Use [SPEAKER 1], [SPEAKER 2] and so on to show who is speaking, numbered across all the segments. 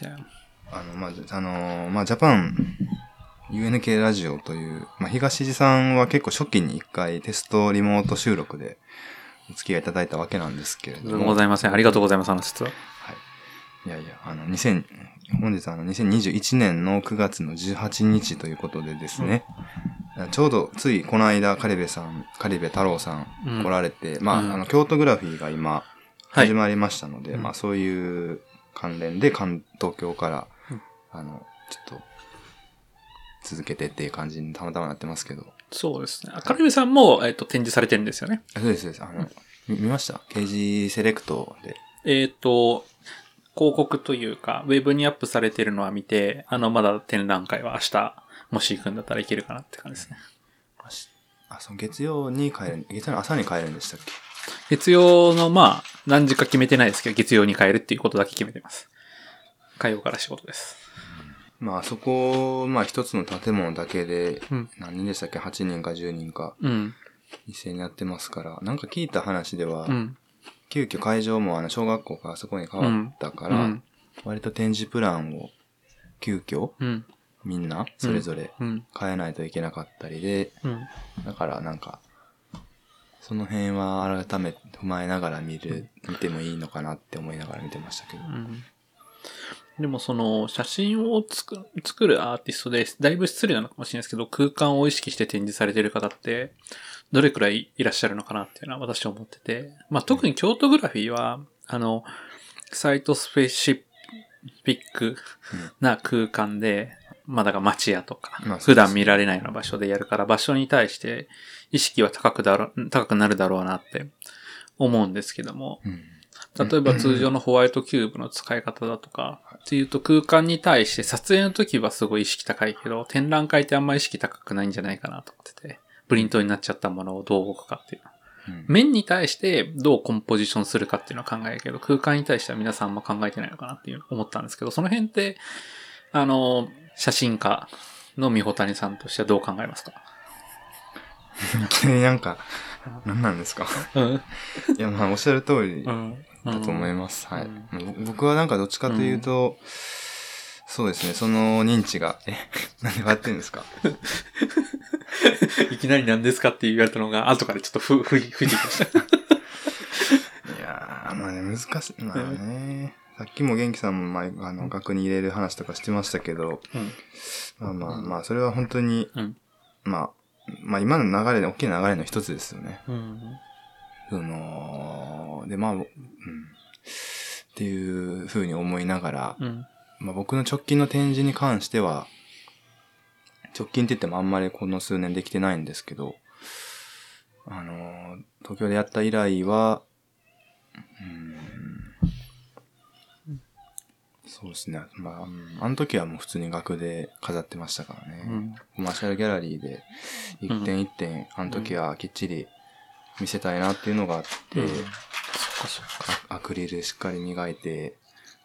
[SPEAKER 1] じゃ
[SPEAKER 2] あの、まあ、あのーまあ、ジャパン UNK ラジオという、まあ、東地さんは結構初期に一回テストリモート収録でお付き合いいただいたわけなんですけれ
[SPEAKER 1] あ。
[SPEAKER 2] ども。
[SPEAKER 1] ございません。ありがとうございます、あの説は。
[SPEAKER 2] はい。いやいや、あの、2000、本日あの、2021年の9月の18日ということでですね、ちょうどついこの間、カリベさん、カリベ太郎さん
[SPEAKER 1] うん
[SPEAKER 2] 来られて、まあ、
[SPEAKER 1] うん
[SPEAKER 2] あの、京都グラフィーが今、
[SPEAKER 1] はい
[SPEAKER 2] 始まりましたので、
[SPEAKER 1] うん
[SPEAKER 2] まあ、そういう関連で、関東京から、
[SPEAKER 1] うん
[SPEAKER 2] あの、ちょっと、続けてっていう感じにたまたまなってますけど。
[SPEAKER 1] そうですね。赤部さんも、えっ、と、展示されてるんですよね。
[SPEAKER 2] あそうです、そうです。あの、み見ました？刑事セレクトで。
[SPEAKER 1] えっ、と、広告というか、ウェブにアップされてるのは見て、あの、まだ展覧会は明日、もし行くんだったらいけるかなって感じですね。
[SPEAKER 2] あそう、月曜に帰る、月曜の朝に帰るんでしたっけ？
[SPEAKER 1] 月曜の、まあ、何時か決めてないですけど、月曜に帰るっていうことだけ決めてます。火曜から仕事です。
[SPEAKER 2] まあ、あそこ、まあ、一つの建物だけで、
[SPEAKER 1] うん。
[SPEAKER 2] 何人でしたっけ ?8 人か10人か、
[SPEAKER 1] うん。
[SPEAKER 2] 一斉にやってますから、なんか聞いた話では、
[SPEAKER 1] うん。
[SPEAKER 2] 急遽会場もあの、小学校からそこに変わったから、
[SPEAKER 1] うん。
[SPEAKER 2] 割と展示プランを、急遽、
[SPEAKER 1] うん。
[SPEAKER 2] みんな、それぞれ
[SPEAKER 1] うん。
[SPEAKER 2] 変えないといけなかったりで、
[SPEAKER 1] うん。
[SPEAKER 2] だからなんか、その辺は改めて踏まえながら見る、見てもいいのかなって思いながら見てましたけど。
[SPEAKER 1] うんでもその写真を作るアーティストで、だいぶ失礼なのかもしれないですけど、空間を意識して展示されてる方って、どれくらいいらっしゃるのかなっていうのは私は思ってて、まあ特に京都グラフィーは、あの、サイトスペシフィックな空間で、まあだから街屋とか
[SPEAKER 2] まあ、
[SPEAKER 1] 普段見られないような場所でやるから、場所に対して意識は高くだろ、高くなるだろうなって思うんですけども、
[SPEAKER 2] うん。
[SPEAKER 1] 例えば通常のホワイトキューブの使い方だとか、っていうと空間に対して撮影の時はすごい意識高いけど、展覧会ってあんま意識高くないんじゃないかなと思ってて、プリントになっちゃったものをどう動くかっていう。
[SPEAKER 2] うん
[SPEAKER 1] 面に対してどうコンポジションするかっていうのは考えるけど、空間に対しては皆さんあんま考えてないのかなっていう思ったんですけど、その辺って、あの、写真家の美穂谷さんとしてはどう考えますか？
[SPEAKER 2] いきなりなんか、何なんですか？
[SPEAKER 1] うん。
[SPEAKER 2] いや、まあ、おっしゃる通り
[SPEAKER 1] うん。
[SPEAKER 2] だと思います。はい。
[SPEAKER 1] うん
[SPEAKER 2] ぼ僕はなんかどっちかというと、そうですね、その認知が、え、なんで笑ってるんですか？
[SPEAKER 1] いきなり何ですかって言われたのが、後からちょっとふ、ふい、吹いてきました。
[SPEAKER 2] いやー、まあね、難しい。まあね。さっきも元気さんも、まあ、あの、額に入れる話とかしてましたけど、
[SPEAKER 1] うん。
[SPEAKER 2] まあまあまあ、それは本当に、
[SPEAKER 1] うん。
[SPEAKER 2] まあ、まあ今の流れで、大きな流れの一つですよね。
[SPEAKER 1] うん。
[SPEAKER 2] その、で、まあ、うん。っていうふうに思いながら、
[SPEAKER 1] うん。
[SPEAKER 2] まあ僕の直近の展示に関しては、直近って言ってもあんまりこの数年できてないんですけど、あのー東京でやった以来は、うん、そうですね。まあ、うんあの時はもう普通に額で飾ってましたからね。
[SPEAKER 1] うん。
[SPEAKER 2] コマーシャルギャラリーで、一点一点、あの時はきっちり見せたいなっていうのがあって。アクリルしっかり磨いて、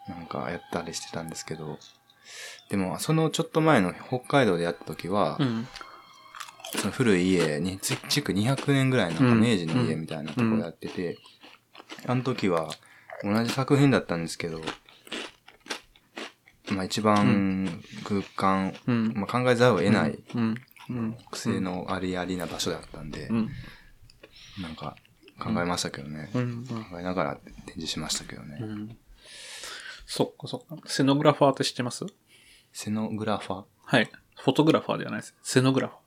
[SPEAKER 2] なんかやったりしてたんですけど、でも、そのちょっと前の北海道でやった時は、
[SPEAKER 1] うん。
[SPEAKER 2] その古い家に、つ築200年ぐらいの
[SPEAKER 1] うん
[SPEAKER 2] 明治の家みたいなところやってて、あの時は同じ作品だったんですけど、まあ一番空間、
[SPEAKER 1] うん。
[SPEAKER 2] まあ、考えざるを得ない
[SPEAKER 1] うん。うん。
[SPEAKER 2] 癖のありありな場所だったんで、
[SPEAKER 1] うん。
[SPEAKER 2] なんか考えましたけどね。
[SPEAKER 1] うん。
[SPEAKER 2] 考えながら展示しましたけどね。
[SPEAKER 1] うん。そっかそっか。セノグラファーって知ってます？
[SPEAKER 2] セノグラファー？
[SPEAKER 1] はい。フォトグラファーではないです。セノグラファー。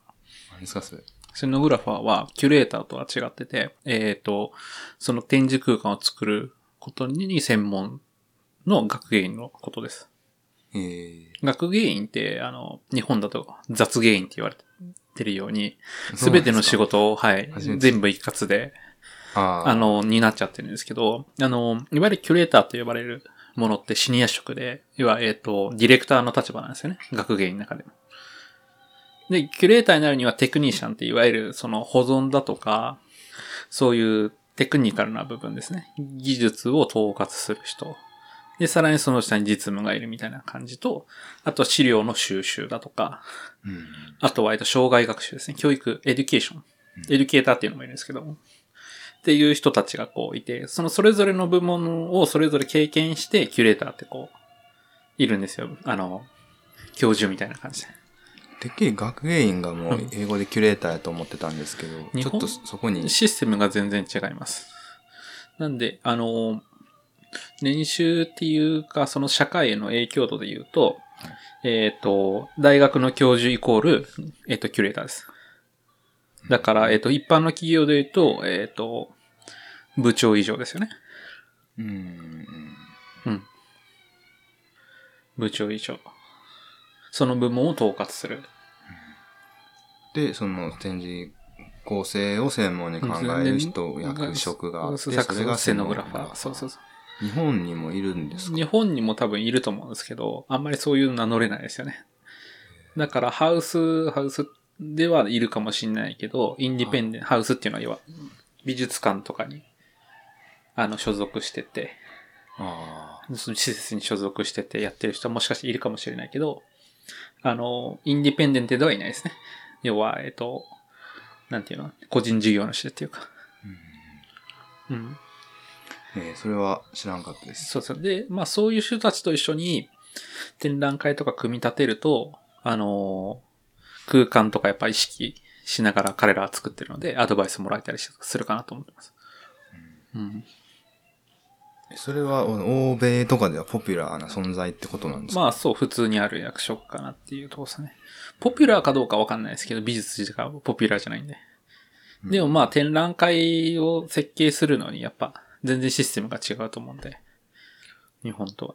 [SPEAKER 2] 何ですかそれ？
[SPEAKER 1] セノグラファーはキュレーターとは違ってて、えっ、と、その展示空間を作ることに専門の学芸員のことです。
[SPEAKER 2] えー、
[SPEAKER 1] 学芸員って、あの、日本だと雑芸員って言われてるように、すべての仕事を、はい全部一括で、
[SPEAKER 2] あ
[SPEAKER 1] の、になっちゃってるんですけど、あの、いわゆるキュレーターと呼ばれるものってシニア職で、要は、えっ、と、ディレクターの立場なんですよね。学芸員の中でも。で、キュレーターになるにはテクニシャンっていわゆるその保存だとか、そういうテクニカルな部分ですね。技術を統括する人。で、さらにその下に実務がいるみたいな感じと、あと資料の収集だとか、
[SPEAKER 2] うん。
[SPEAKER 1] あとは、えっと、生涯学習ですね。教育、エデュケーション。エデュケーターっていうのもいるんですけども。っていう人たちがこういて、そのそれぞれの部門をそれぞれ経験して、キュレーターってこう、いるんですよ。あの、教授みたいな感じで。
[SPEAKER 2] てっきり学芸員がもう英語でキュレーターやと思ってたんですけど、ちょっとそこに、
[SPEAKER 1] システムが全然違います。なんで、あの、年収っていうか、その社会への影響度で言うと、えっ、と、大学の教授イコール、えっ、と、キュレーターです。だから、えっ、と、一般の企業で言うと、えっ、と、部長以上ですよね。
[SPEAKER 2] うんうん、
[SPEAKER 1] うん。部長以上。その部門を統括する。
[SPEAKER 2] で、その展示構成を専門に考える人、
[SPEAKER 1] うん
[SPEAKER 2] 役職があって、
[SPEAKER 1] そ
[SPEAKER 2] れが
[SPEAKER 1] セノグラファー。そうそうそう。
[SPEAKER 2] 日本にもいるんですか？
[SPEAKER 1] 日本にも多分いると思うんですけど、あんまりそういうの名乗れないですよね。だからハウス、ハウスではいるかもしれないけど、インディペンデント、ハウスっていうのは要は美術館とかに、あの、所属してて、
[SPEAKER 2] あ
[SPEAKER 1] その施設に所属しててやってる人はもしかしているかもしれないけど、あの、インディペンデントではいないですね。要は、えっと、なんていうの？個人事業主っていうか。うん。
[SPEAKER 2] あ、えーそれは知らんかったです。
[SPEAKER 1] そうそう。で、まあそういう人たちと一緒に展覧会とか組み立てると、あのー空間とかやっぱ意識しながら彼らは作ってるので、アドバイスもらえたりするかなと思ってます。うん。
[SPEAKER 2] それは欧米とかではポピュラーな存在ってことなんですか？
[SPEAKER 1] まあそう、普通にある役職かなっていうところですね。ポピュラーかどうかわかんないですけど、美術自体がポピュラーじゃないんで。でもまあ展覧会を設計するのにやっぱ全然システムが違うと思うんで。日本とは。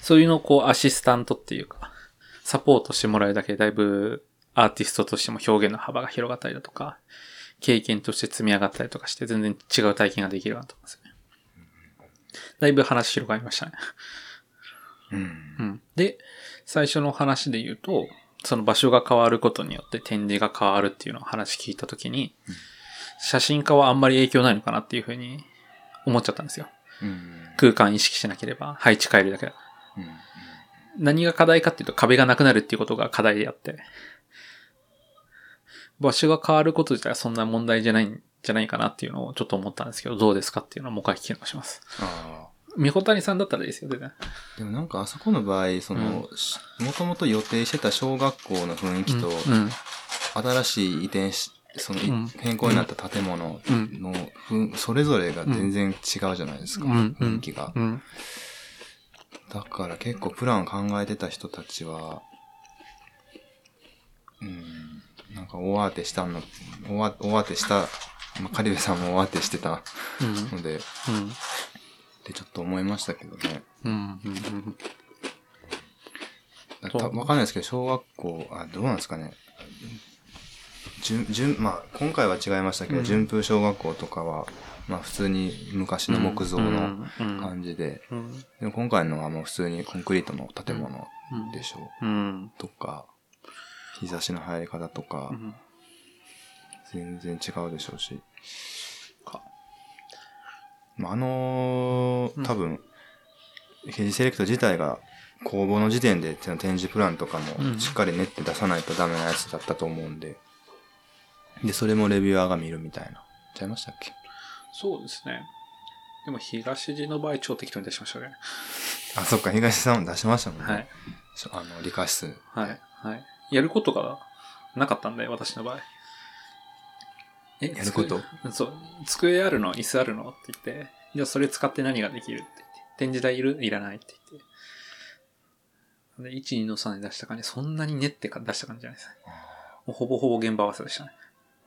[SPEAKER 1] そういうのをこうアシスタントっていうか、サポートしてもらえるだけでだいぶアーティストとしても表現の幅が広がったりだとか、経験として積み上がったりとかして全然違う体験ができるなと思いますよね。だいぶ話広がりましたね。
[SPEAKER 2] うん。
[SPEAKER 1] うん。で、最初の話で言うと、その場所が変わることによって展示が変わるっていうのを話聞いたときに、写真家はあんまり影響ないのかなっていうふうに思っちゃったんですよ。
[SPEAKER 2] うん。
[SPEAKER 1] 空間意識しなければ配置変えるだけだ。
[SPEAKER 2] うん。
[SPEAKER 1] 何が課題かっていうと壁がなくなるっていうことが課題であって、場所が変わること自体はそんな問題じゃないんじゃないかなっていうのをちょっと思ったんですけど、どうですかっていうのをもう一回聞き直します。
[SPEAKER 2] ああ。
[SPEAKER 1] みほたにさんだったらいいですよ、全然。
[SPEAKER 2] でもなんかあそこの場合、その、もともと予定してた小学校の雰囲気と、
[SPEAKER 1] うん。
[SPEAKER 2] 新しい移転し、そのい、
[SPEAKER 1] うん
[SPEAKER 2] 変更になった建物の、ふそれぞれが全然違うじゃないですか、
[SPEAKER 1] うん
[SPEAKER 2] 雰囲気が。
[SPEAKER 1] うん。
[SPEAKER 2] だから結構プラン考えてた人たちは、うん、なんか大当てしたの、大当てした、まあ、カリベさんも大当てしてた
[SPEAKER 1] うん。
[SPEAKER 2] ので、っ
[SPEAKER 1] うん。
[SPEAKER 2] てちょっと思いましたけどね。
[SPEAKER 1] うん。
[SPEAKER 2] わかんないですけど、小学校、あ、どうなんですかね。順、順、まあ、今回は違いましたけど、
[SPEAKER 1] うん
[SPEAKER 2] 順風小学校とかは、まあ、普通に昔の木造の感じで、
[SPEAKER 1] うん。
[SPEAKER 2] でも今回のはもう普通にコンクリートの建物でしょう。
[SPEAKER 1] うん。
[SPEAKER 2] とか、日差しの入り方とか
[SPEAKER 1] う、ん。
[SPEAKER 2] 全然違うでしょうし。まあ、あのー
[SPEAKER 1] うん
[SPEAKER 2] 多分、刑事セレクト自体が公募の時点で展示プランとか
[SPEAKER 1] うん
[SPEAKER 2] もしっかり練って出さないとダメなやつだったと思うんで。で、それもレビュアーが見るみたいな。ちゃいましたっけ？
[SPEAKER 1] そうですね。でも東地の場合超適当に出しましたね。
[SPEAKER 2] あ、そっか、東さんも出しましたもんね。
[SPEAKER 1] はい。
[SPEAKER 2] しあの、理科室。
[SPEAKER 1] はい。はい。やることがなかったんで、私の場合。え
[SPEAKER 2] やること？
[SPEAKER 1] 机そう。机あるの椅子あるのって言って、じゃあそれ使って何ができるって言って。展示台いる？いらないって言って。で、1、2の3で出した感じ、そんなに練ってか出した感じじゃないですね。もうほぼほぼ現場合わせでしたね。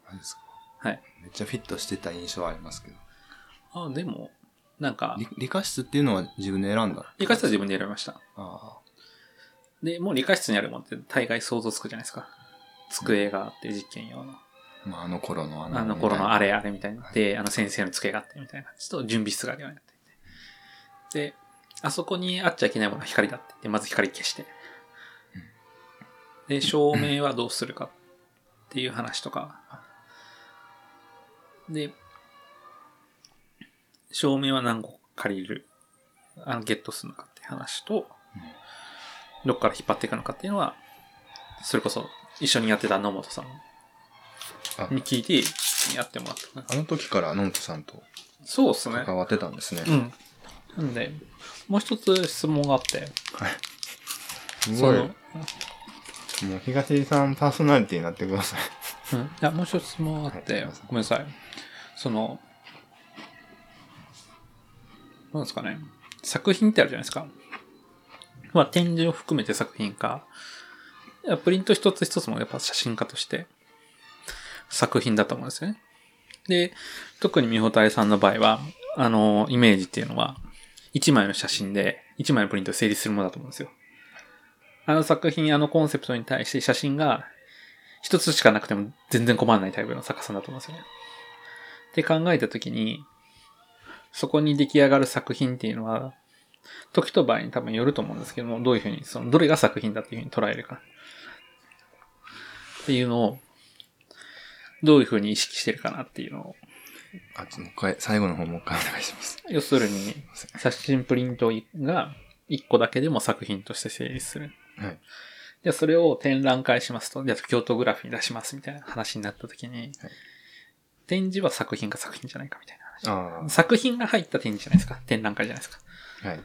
[SPEAKER 2] 何ですか？
[SPEAKER 1] はい。
[SPEAKER 2] めっちゃフィットしてた印象はありますけど。
[SPEAKER 1] あ、でも、なんか、
[SPEAKER 2] 理理科室っていうのは自分で選んだ？
[SPEAKER 1] 理科室は自分で選びました。
[SPEAKER 2] あ
[SPEAKER 1] で、もう理科室にあるもんって大概想像つくじゃないですか。机があって実験用の。
[SPEAKER 2] あ。まあ、あの頃のあ
[SPEAKER 1] あの頃のあ
[SPEAKER 2] れ。
[SPEAKER 1] れあれみたいになって、あの先生の机があってみたいな感じと準備室があるようになっていて。で、あそこにあっちゃいけないものは光だって言って、まず光消して。で、照明はどうするかっていう話とか。で、照明は何個借りる、あの、ゲットするのかっていう話と、どっから引っ張っていくのかっていうのは、それこそ一緒にやってた野本さん
[SPEAKER 2] あ
[SPEAKER 1] に聞いてやってもらった。
[SPEAKER 2] あの時から野本さんと
[SPEAKER 1] そうっすね。
[SPEAKER 2] 関わってたんですね。
[SPEAKER 1] うん。なんで、もう一つ質問があって、
[SPEAKER 2] すごい。もう東さんパーソナリティになってください。
[SPEAKER 1] うん。いや、もう一つ質問があって、
[SPEAKER 2] はい
[SPEAKER 1] ごめんなさい。その、なんですかね。作品ってあるじゃないですか。まあ、展示を含めて作品か、プリント一つ一つもやっぱ写真家として作品だと思うんですよね。で、特に美穂隊さんの場合は、あの、イメージっていうのは、一枚の写真で、一枚のプリントで成立するものだと思うんですよ。あの作品、あのコンセプトに対して写真が一つしかなくても全然困らないタイプの作家さんだと思うんですよね。って考えたときに、そこに出来上がる作品っていうのは、時と場合に多分よると思うんですけども、どういうふうに、その、どれが作品だっていうふうに捉えるか。っていうのを、どういうふうに意識してるかなっていうのを、
[SPEAKER 2] あ、ちょっともう一回、最後の方もう一回お願いします。
[SPEAKER 1] 要するに、写真プリントが一個だけでも作品として成立する。
[SPEAKER 2] はい。
[SPEAKER 1] じゃあそれを展覧会しますと、じゃあ京都グラフに出しますみたいな話になった時に、展示は作品か作品じゃないかみたいな話。
[SPEAKER 2] あ
[SPEAKER 1] 作品が入った展示じゃないですか。展覧会じゃないですか。
[SPEAKER 2] あ、はい。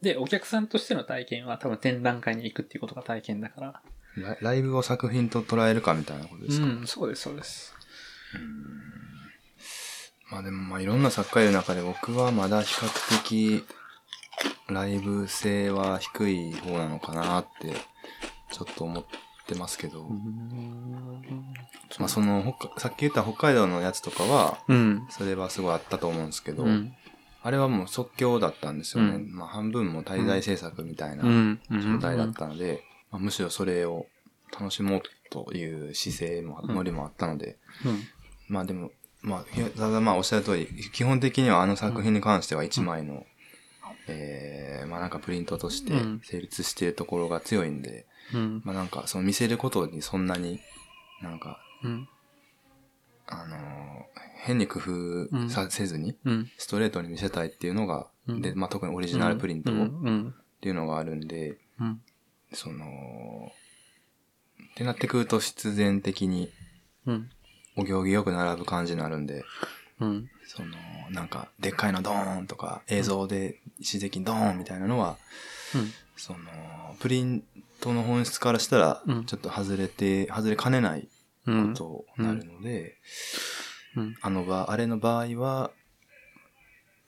[SPEAKER 1] で、お客さんとしての体験は多分展覧会に行くっていうことが体験だから。
[SPEAKER 2] ラライブを作品と捉えるかみたいなことですか、
[SPEAKER 1] うん、そうです、そうです。
[SPEAKER 2] まあでもまあいろんな作家いる中で僕はまだ比較的ライブ性は低い方なのかなってちょっと思ってますけど、まあその北さっき言った北海道のやつとかは
[SPEAKER 1] うん。
[SPEAKER 2] それはすごいあったと思うんですけど、
[SPEAKER 1] うん。
[SPEAKER 2] あれはもう即興だったんですよね。
[SPEAKER 1] うん
[SPEAKER 2] まあ半分も滞在制作みたいな
[SPEAKER 1] うん。
[SPEAKER 2] 状態だったので、まあ、むしろそれを楽しもうという姿勢も、
[SPEAKER 1] うん
[SPEAKER 2] ノリもあったので、
[SPEAKER 1] うん。
[SPEAKER 2] まあでも、まあ、ひただまあおっしゃる通り、基本的にはあの作品に関しては一枚の、えー、まあなんかプリントとして
[SPEAKER 1] うん
[SPEAKER 2] 成立しているところが強いんで、
[SPEAKER 1] うん。
[SPEAKER 2] まあなんかその見せることにそんなになんか、
[SPEAKER 1] うん。
[SPEAKER 2] あのー変に工夫させずに、
[SPEAKER 1] うん。
[SPEAKER 2] ストレートに見せたいっていうのが、
[SPEAKER 1] うん
[SPEAKER 2] で、まあ特にオリジナルプリント
[SPEAKER 1] うん。
[SPEAKER 2] っ
[SPEAKER 1] うん。
[SPEAKER 2] ていうのがあるんで、
[SPEAKER 1] うん。
[SPEAKER 2] その、ってなってくると必然的に
[SPEAKER 1] うん。
[SPEAKER 2] お行儀よく並ぶ感じになるんで、
[SPEAKER 1] うん。
[SPEAKER 2] その、なんか、でっかいのドーンとか、映像で一時的にドーンみたいなのは、その、プリントの本質からしたら
[SPEAKER 1] うん、
[SPEAKER 2] ちょっと外れて、外れかねない
[SPEAKER 1] うん。
[SPEAKER 2] ことになるので、
[SPEAKER 1] うん。
[SPEAKER 2] あの場、あれの場合は、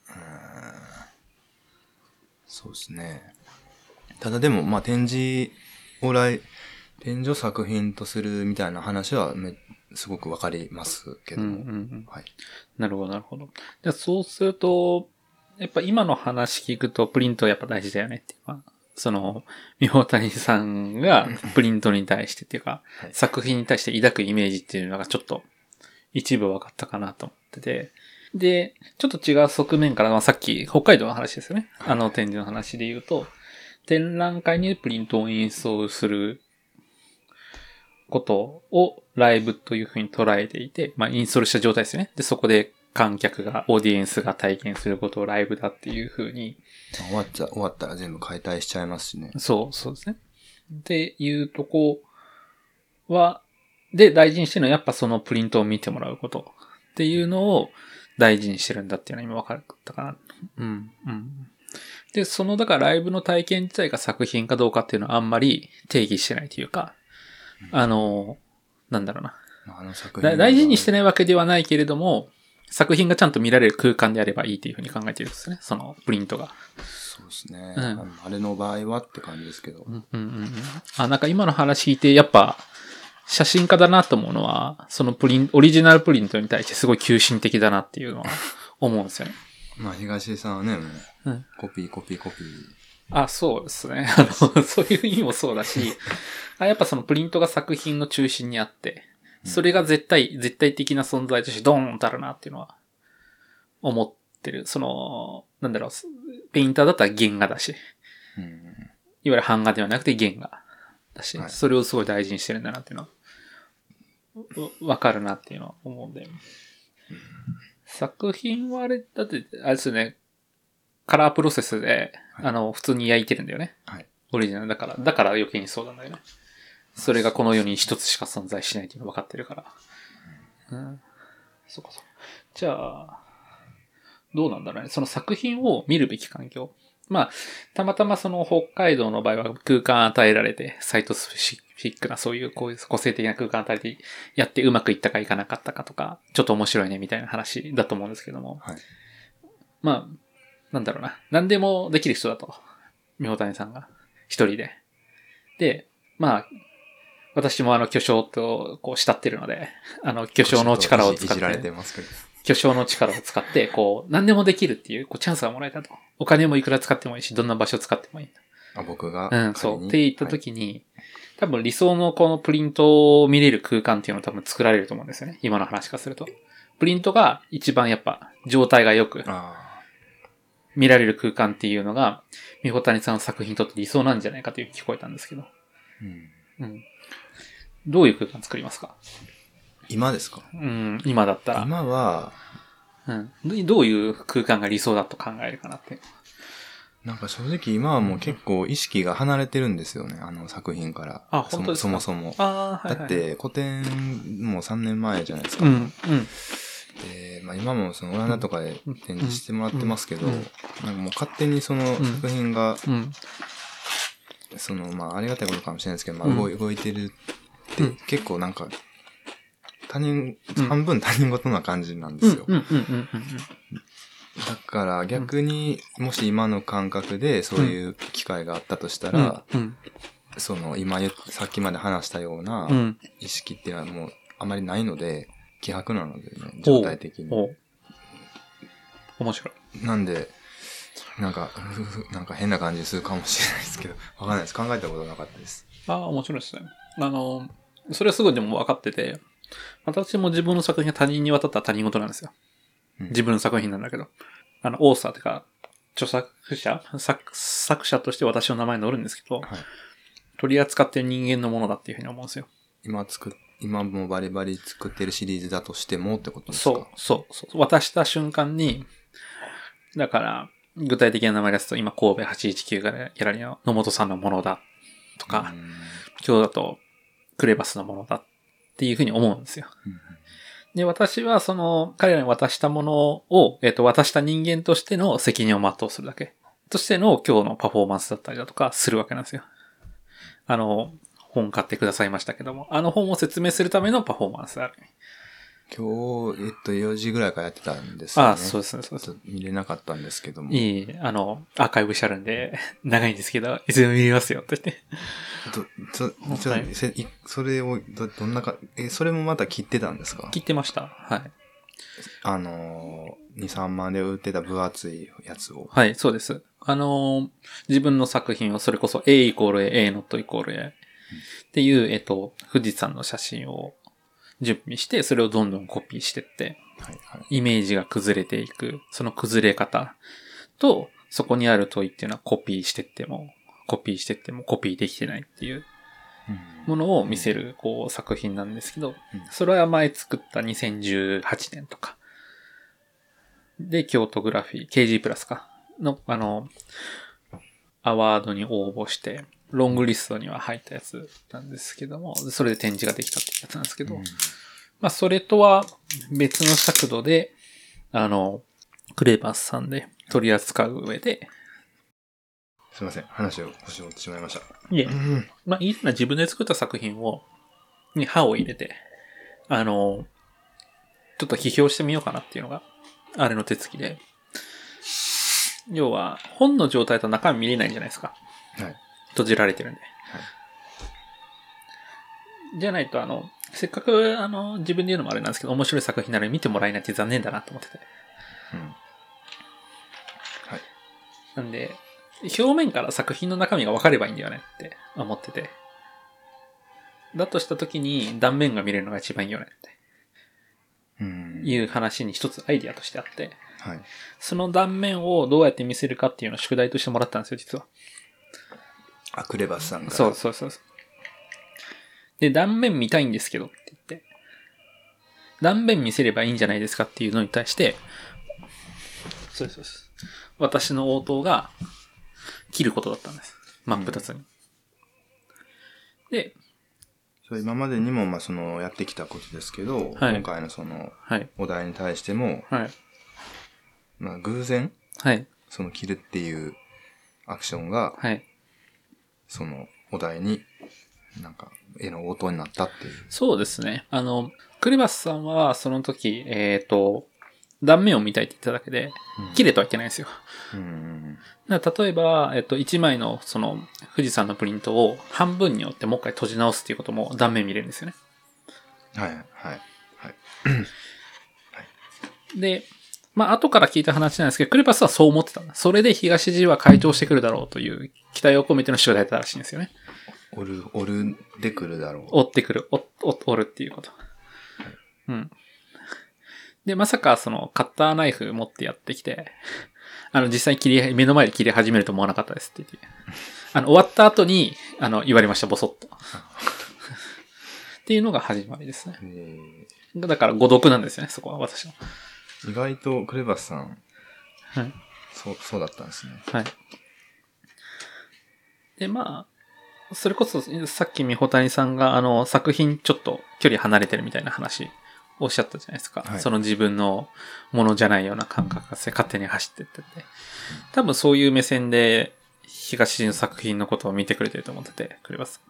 [SPEAKER 2] うーんそうですね。ただでも、まあ、展示を来、展示を作品とするみたいな話はめ、すごくわかりますけ
[SPEAKER 1] うん。う
[SPEAKER 2] ども。
[SPEAKER 1] ん。
[SPEAKER 2] はい。
[SPEAKER 1] なるほど、なるほど。じゃあそうすると、やっぱ今の話聞くとプリントやっぱ大事だよねっていうか、その、みほ谷さんがプリントに対してっていうか、
[SPEAKER 2] はい
[SPEAKER 1] 作品に対して抱くイメージっていうのがちょっと一部分かったかなと思ってて、で、ちょっと違う側面から、まあ、さっき北海道の話ですよね。あの展示の話で言うと、展覧会にプリントをインストールすることをライブというふうに捉えていて、まあ、インストールした状態ですよね。で、そこで観客が、オーディエンスが体験することをライブだっていうふうに、
[SPEAKER 2] まあ終わっちゃ、終わったら全部解体しちゃいますしね。
[SPEAKER 1] そう、そうですね。っていうとこは、で、大事にしてるのはやっぱそのプリントを見てもらうことっていうのを大事にしてるんだっていうのは今分かったかな。うん、うん。で、その、だからライブの体験自体が作品かどうかっていうのはあんまり定義してないというか、あの、なんだろうな。
[SPEAKER 2] まああの作品
[SPEAKER 1] だ大事にして。
[SPEAKER 2] ない
[SPEAKER 1] わけではないけれども、作品がちゃんと見られる空間であればいいというふうに考えてるんですね。そのプリントが。
[SPEAKER 2] そうですね、
[SPEAKER 1] うん
[SPEAKER 2] あれの場合はって感じですけど。
[SPEAKER 1] うんうんうんうん。あ、なんか今の話聞いて、やっぱ、写真家だなと思うのは、そのプリン、オリジナルプリントに対してすごい急進的だなっていうのは思うんですよね。
[SPEAKER 2] まあ、東井さんはね、もう、
[SPEAKER 1] うん
[SPEAKER 2] コピー、コピー、コピー。
[SPEAKER 1] あ、そうですね。あの、そういう意味もそうだし、あやっぱそのプリントが作品の中心にあって、それが絶対、絶対的な存在としてドーンとあるなっていうのは、思ってる。その、なんだろう、ペインターだったら原画だし、
[SPEAKER 2] うん。
[SPEAKER 1] いわゆる版画ではなくて原画だし、
[SPEAKER 2] はい
[SPEAKER 1] それをすごい大事にしてるんだなっていうのは、わわかるなっていうのは思うんで。作品はあれ、だって、あれですよね、カラープロセスで、
[SPEAKER 2] はい
[SPEAKER 1] あの、普通に焼いてるんだよね。
[SPEAKER 2] はい。
[SPEAKER 1] オリジナルだから、だから余計にそうなんだよね。それがこの世に一つしか存在しないっていうの分かってるから。うん。そうかそうか。じゃあ、どうなんだろうね。その作品を見るべき環境。まあ、たまたまその北海道の場合は空間与えられて、サイトスペシフィックなそういうこういう個性的な空間与えてやってうまくいったかいかなかったかとか、ちょっと面白いねみたいな話だと思うんですけども。
[SPEAKER 2] はい。
[SPEAKER 1] まあ、なんだろうな。何でもできる人だと。妙谷さんが。一人で。で、まあ、私もあの巨匠とこう慕ってるので、あの巨匠の力を使っ
[SPEAKER 2] て
[SPEAKER 1] て、
[SPEAKER 2] ますけど。
[SPEAKER 1] 巨匠の力を使って、こう、何でもできるっていう、こう、チャンスがもらえたと。お金もいくら使ってもいいし、どんな場所使ってもいい。
[SPEAKER 2] あ、僕が？
[SPEAKER 1] うん、そう。って言った時に、多分理想のこのプリントを見れる空間っていうのを多分作られると思うんですよね。今の話からすると。プリントが一番やっぱ状態が良く
[SPEAKER 2] あ
[SPEAKER 1] 見られる空間っていうのが、みほたにさんの作品にとって理想なんじゃないかという聞こえたんですけど。
[SPEAKER 2] あ、うん。
[SPEAKER 1] うん。どういう空間作りますか？
[SPEAKER 2] 今ですか？
[SPEAKER 1] うん、今だったら。
[SPEAKER 2] 今は、
[SPEAKER 1] うん。どどういう空間が理想だと考えるかなって。
[SPEAKER 2] なんか正直今はもう結構意識が離れてるんですよね、あの作品から。
[SPEAKER 1] あ本当ですか？
[SPEAKER 2] そもそもそも。
[SPEAKER 1] ああ、はい、はい。
[SPEAKER 2] だっ、て古典もう3年前じゃないですか。
[SPEAKER 1] うん、うん。
[SPEAKER 2] で、まあ今もそのオランダとかで展示してもらってますけど、
[SPEAKER 1] うん
[SPEAKER 2] なんかもう勝手にその作品が、
[SPEAKER 1] うん。
[SPEAKER 2] そのまあありがたいことかもしれないですけど、まあ
[SPEAKER 1] うん
[SPEAKER 2] 動い動いてる結構なんか、他人、
[SPEAKER 1] うん
[SPEAKER 2] 半分他人事な感じなんですよ。だから逆に、もし今の感覚でそういう機会があったとしたら、
[SPEAKER 1] うん、
[SPEAKER 2] その今さっきまで話したような
[SPEAKER 1] うん。
[SPEAKER 2] 意識っていうのはもうあまりないので、希薄なのでね、状態的に。
[SPEAKER 1] お面白い。
[SPEAKER 2] なんで、なんか、なんか変な感じするかもしれないですけど、わかんないです。考えたことなかったです。
[SPEAKER 1] ああ、面白いですね。あの、それはすごいでも分かってて、私も自分の作品が他人に渡ったら他人事なんですよ。
[SPEAKER 2] うん
[SPEAKER 1] 自分の作品なんだけど。あの、オーサーってか、著作者作作者として私の名前載るんですけど、
[SPEAKER 2] はい。
[SPEAKER 1] 取り扱ってる人間のものだっていうふうに思うんですよ。
[SPEAKER 2] 今作っ、今もバリバリ作ってるシリーズだとしてもってことですか？
[SPEAKER 1] そう、そう、そう。渡した瞬間に、だから、具体的な名前ですと、今神戸819がやられる野本さんのものだとか、
[SPEAKER 2] うん
[SPEAKER 1] 今日だとクレバスのものだっていうふうに思うんですよ。
[SPEAKER 2] うん
[SPEAKER 1] で、私はその、彼らに渡したものを、えっ、と、渡した人間としての責任を全うするだけ。としての今日のパフォーマンスだったりだとかするわけなんですよ。あの、本買ってくださいましたけども、あの本を説明するためのパフォーマンスである。
[SPEAKER 2] 今日、えっと、4時ぐらいからやってたんですよね。
[SPEAKER 1] ああ、そうですね、そうです
[SPEAKER 2] ちょっと見れなかったんですけども。
[SPEAKER 1] いい、あの、アーカイブしてあるんで、長いんですけど、いつでも見れますよ、って言って。
[SPEAKER 2] どちょちょ
[SPEAKER 1] はい
[SPEAKER 2] それをど、どんなか、え、それもまた切ってたんですか？
[SPEAKER 1] 聞いてました。はい。
[SPEAKER 2] あのー、2、3万で売ってた分厚いやつを。
[SPEAKER 1] はい、そうです。あのー自分の作品をそれこそ A イコール A、A ノットイコール A っていう、えっと、富士山の写真を準備して、それをどんどんコピーしてって、
[SPEAKER 2] はいはい。
[SPEAKER 1] イメージが崩れていく、その崩れ方と、そこにある問いっていうのはコピーしてっても、コピーしてってもコピーできてないっていうものを見せる、こう、作品なんですけど、
[SPEAKER 2] うん
[SPEAKER 1] それは前作った2018年とか。で、京都グラフィー、KG プラスか。の、あの、アワードに応募して、ロングリストには入ったやつなんですけども、それで展示ができたってやつなんですけど、
[SPEAKER 2] うん
[SPEAKER 1] まあ、それとは別の尺度で、あの、クレーバースさんで取り扱う上で、
[SPEAKER 2] すいません。話を腰折ってしまいました。
[SPEAKER 1] いえ
[SPEAKER 2] う、ん。
[SPEAKER 1] まあ、いいな自分で作った作品を、に歯を入れて、あの、ちょっと批評してみようかなっていうのが、あれの手つきで。要は、本の状態と中身見れないじゃないですか。
[SPEAKER 2] はい。
[SPEAKER 1] 閉じられてるんで。じゃないと、あの、せっかく、あの、自分で言うのもあれなんですけど、面白い作品なのに見てもらえないって残念だなと思ってて。
[SPEAKER 2] うん。はい。
[SPEAKER 1] なんで、表面から作品の中身が分かればいいんだよねって思ってて。だとした時に断面が見れるのが一番いいよねって
[SPEAKER 2] うん。
[SPEAKER 1] いう話に一つアイディアとしてあって、
[SPEAKER 2] はい。
[SPEAKER 1] その断面をどうやって見せるかっていうのを宿題としてもらったんですよ、実は。
[SPEAKER 2] あ、クレバスさんから。
[SPEAKER 1] そうそうそうそう。で、断面見たいんですけどって言って、断面見せればいいんじゃないですかっていうのに対して、そうですそうです。私の応答が切ることだったんです。真っ二つに。で、
[SPEAKER 2] そう今までにも、まあ、その、やってきたことですけど、
[SPEAKER 1] はい
[SPEAKER 2] 今回のその、
[SPEAKER 1] はい。
[SPEAKER 2] お題に対しても、
[SPEAKER 1] はい。
[SPEAKER 2] まあ偶然、
[SPEAKER 1] はい。
[SPEAKER 2] その切るっていうアクションが、
[SPEAKER 1] はい。
[SPEAKER 2] そのお題に、なんか、絵の応答になったっていう。
[SPEAKER 1] そうですね。あの、クレバスさんはその時、えっ、と、断面を見たいって言っただけで、切れとは言ってないんですよ。
[SPEAKER 2] うんうん
[SPEAKER 1] だ例えば、えっと、1枚のその富士山のプリントを半分に折ってもう一回閉じ直すっていうことも断面見れるんですよね。
[SPEAKER 2] うん。はい、はい、はい。
[SPEAKER 1] で、まあ、後から聞いた話なんですけど、クレバスはそう思ってた。それで東地は回答してくるだろうという期待を込めての主題だったらしいんですよね。
[SPEAKER 2] 折る、折るでくるだろう。
[SPEAKER 1] 折ってくる、折折折るっていうこと。うん。で、まさかそのカッターナイフ持ってやってきて、あの、実際に切り、目の前で切り始めると思わなかったですって言って。あの、終わった後に、あの、言われました、ボソッと。っていうのが始まりですね。
[SPEAKER 2] え
[SPEAKER 1] だから誤読なんですよね、そこは私の。
[SPEAKER 2] ー意外とクレバスさん、
[SPEAKER 1] はい。
[SPEAKER 2] そう、そうだったんですね。
[SPEAKER 1] はい。で、まあ、それこそ、さっきみほたにさんが、あの、作品ちょっと距離離れてるみたいな話、おっしゃったじゃないですか。
[SPEAKER 2] はい
[SPEAKER 1] その自分のものじゃないような感覚が勝手に走ってってて。多分そういう目線で、東地の作品のことを見てくれてると思ってて、くれます。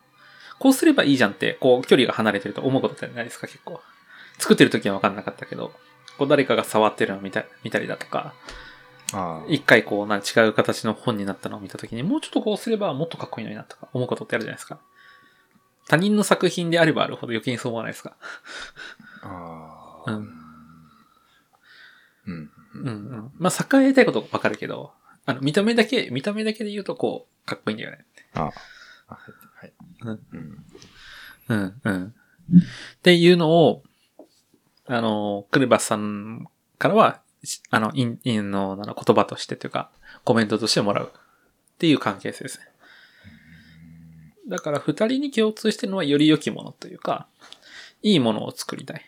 [SPEAKER 1] こうすればいいじゃんって、こう、距離が離れてると思うことってないですか、結構。作ってる時は分かんなかったけど、こう、誰かが触ってるのを見た見たりだとか。一回こう、なん違う形の本になったのを見たときに、もうちょっとこうすればもっとかっこいいのになとか思うことってあるじゃないですか。他人の作品であればあるほど余計にそう思わないですか？
[SPEAKER 2] ああ。
[SPEAKER 1] うん。
[SPEAKER 2] うん。
[SPEAKER 1] うんうん。まあ、作家がやりたいことわかるけど、あの、見た目だけ、見た目だけで言うとこう、かっこいいんだよね。
[SPEAKER 2] ああ。はい。はい。
[SPEAKER 1] うん。
[SPEAKER 2] うん。
[SPEAKER 1] うん、うん。っていうのを、あの、クルバスさんからは、しあの、イン、インの、言葉としてというか、コメントとしてもらうっていう関係性ですね。だから、二人に共通してるのはより良きものというか、いいものを作りたい。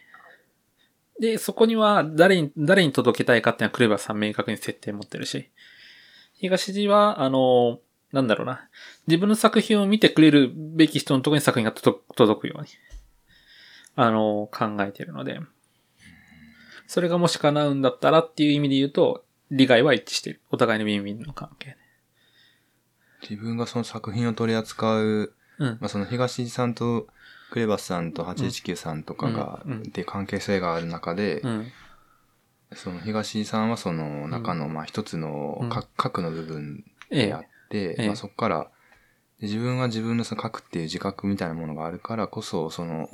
[SPEAKER 1] で、そこには誰に、誰に届けたいかっていうのはクレバーさん明確に設定持ってるし、東地は、あの、なんだろうな、自分の作品を見てくれるべき人のところに作品が届くように、あの、考えてるので、それがもし叶うんだったらっていう意味で言うと、利害は一致している。お互いのウィンウィンの関係で。
[SPEAKER 2] 自分がその作品を取り扱う、
[SPEAKER 1] うん。
[SPEAKER 2] まあ、その東地さんとクレバスさんと819さんとかが、
[SPEAKER 1] うんうん
[SPEAKER 2] っていう関係性がある中で、
[SPEAKER 1] うん。
[SPEAKER 2] その東地さんはその中の、まあ一つの
[SPEAKER 1] うん
[SPEAKER 2] 核核の部分
[SPEAKER 1] え
[SPEAKER 2] であっ
[SPEAKER 1] え。
[SPEAKER 2] て、
[SPEAKER 1] ええ
[SPEAKER 2] まあそこから、で自分は自分のその核っていう自覚みたいなものがあるからこそ、その、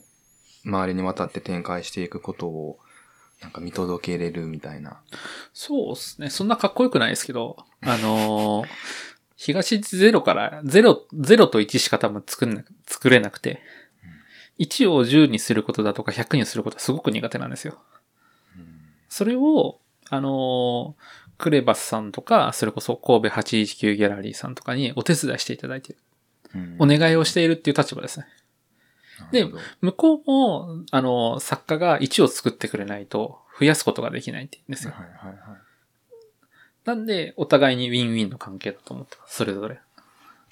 [SPEAKER 2] 周りにわたって展開していくことを、なんか見届けれるみたいな。
[SPEAKER 1] そうですね。そんなかっこよくないですけど、あのー東ゼロから、ゼロ、ゼロと1しか多分作んな、作れなくて、1を10にすることだとか100にすることはすごく苦手なんですよ。それを、あのークレバスさんとか、それこそ神戸819ギャラリーさんとかにお手伝いしていただいてる。
[SPEAKER 2] うん
[SPEAKER 1] お願いをしているっていう立場ですね。で向こうも、あのー作家が1を作ってくれないと増やすことができないって言うんですよ。
[SPEAKER 2] はいはいはい。
[SPEAKER 1] なんで、お互いにウィンウィンの関係だと思ってます。それぞれ。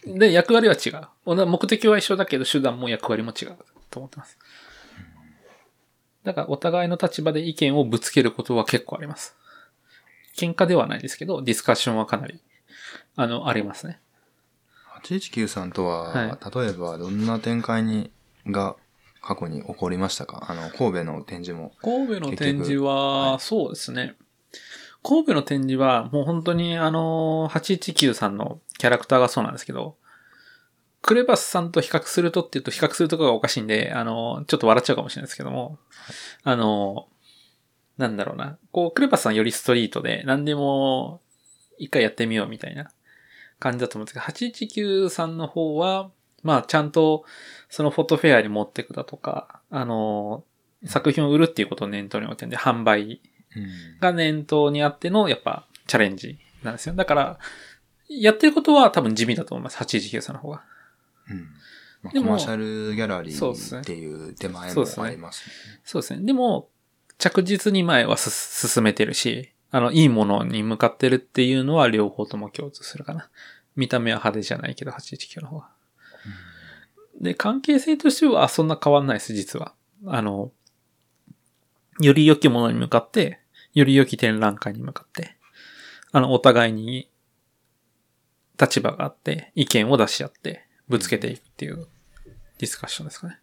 [SPEAKER 1] で、役割は違う。目的は一緒だけど、手段も役割も違うと思ってます。だから、お互いの立場で意見をぶつけることは結構あります。喧嘩ではないですけど、ディスカッションはかなり、あの、ありますね。
[SPEAKER 2] 819さんとは、
[SPEAKER 1] は
[SPEAKER 2] 例えばどんな展開に、が過去に起こりましたか？あの、神戸の展示も。
[SPEAKER 1] 神戸の展示は、
[SPEAKER 2] はい
[SPEAKER 1] そうですね。神戸の展示は、もう本当にあの、819さんのキャラクターがそうなんですけど、クレバスさんと比較するとって言うと比較するところがおかしいんで、あの、ちょっと笑っちゃうかもしれないですけども、あの、なんだろうな。こう、クレバスさんよりストリートで、何でも、一回やってみようみたいな感じだと思うんですけど、819さんの方は、まあ、ちゃんと、そのフォトフェアに持っていくだとか、あの、作品を売るっていうことを念頭に置いてるんで、販売
[SPEAKER 2] うん
[SPEAKER 1] が念頭にあっての、やっぱ、チャレンジなんですよ。だから、やってることは多分地味だと思います。819さんの方が。
[SPEAKER 2] うんまあ
[SPEAKER 1] でも
[SPEAKER 2] コマーシャルギャラリ
[SPEAKER 1] そうですね
[SPEAKER 2] ーっていう手前もありますね。
[SPEAKER 1] そうですね。でも、着実に前はす進めてるし、あの、いいものに向かってるっていうのは両方とも共通するかな。見た目は派手じゃないけど、819の方が。で、関係性としてはそんな変わんないです、実は。あの、より良きものに向かって、より良き展覧会に向かって、あの、お互いに立場があって、意見を出し合って、ぶつけていくっていうディスカッションですかね。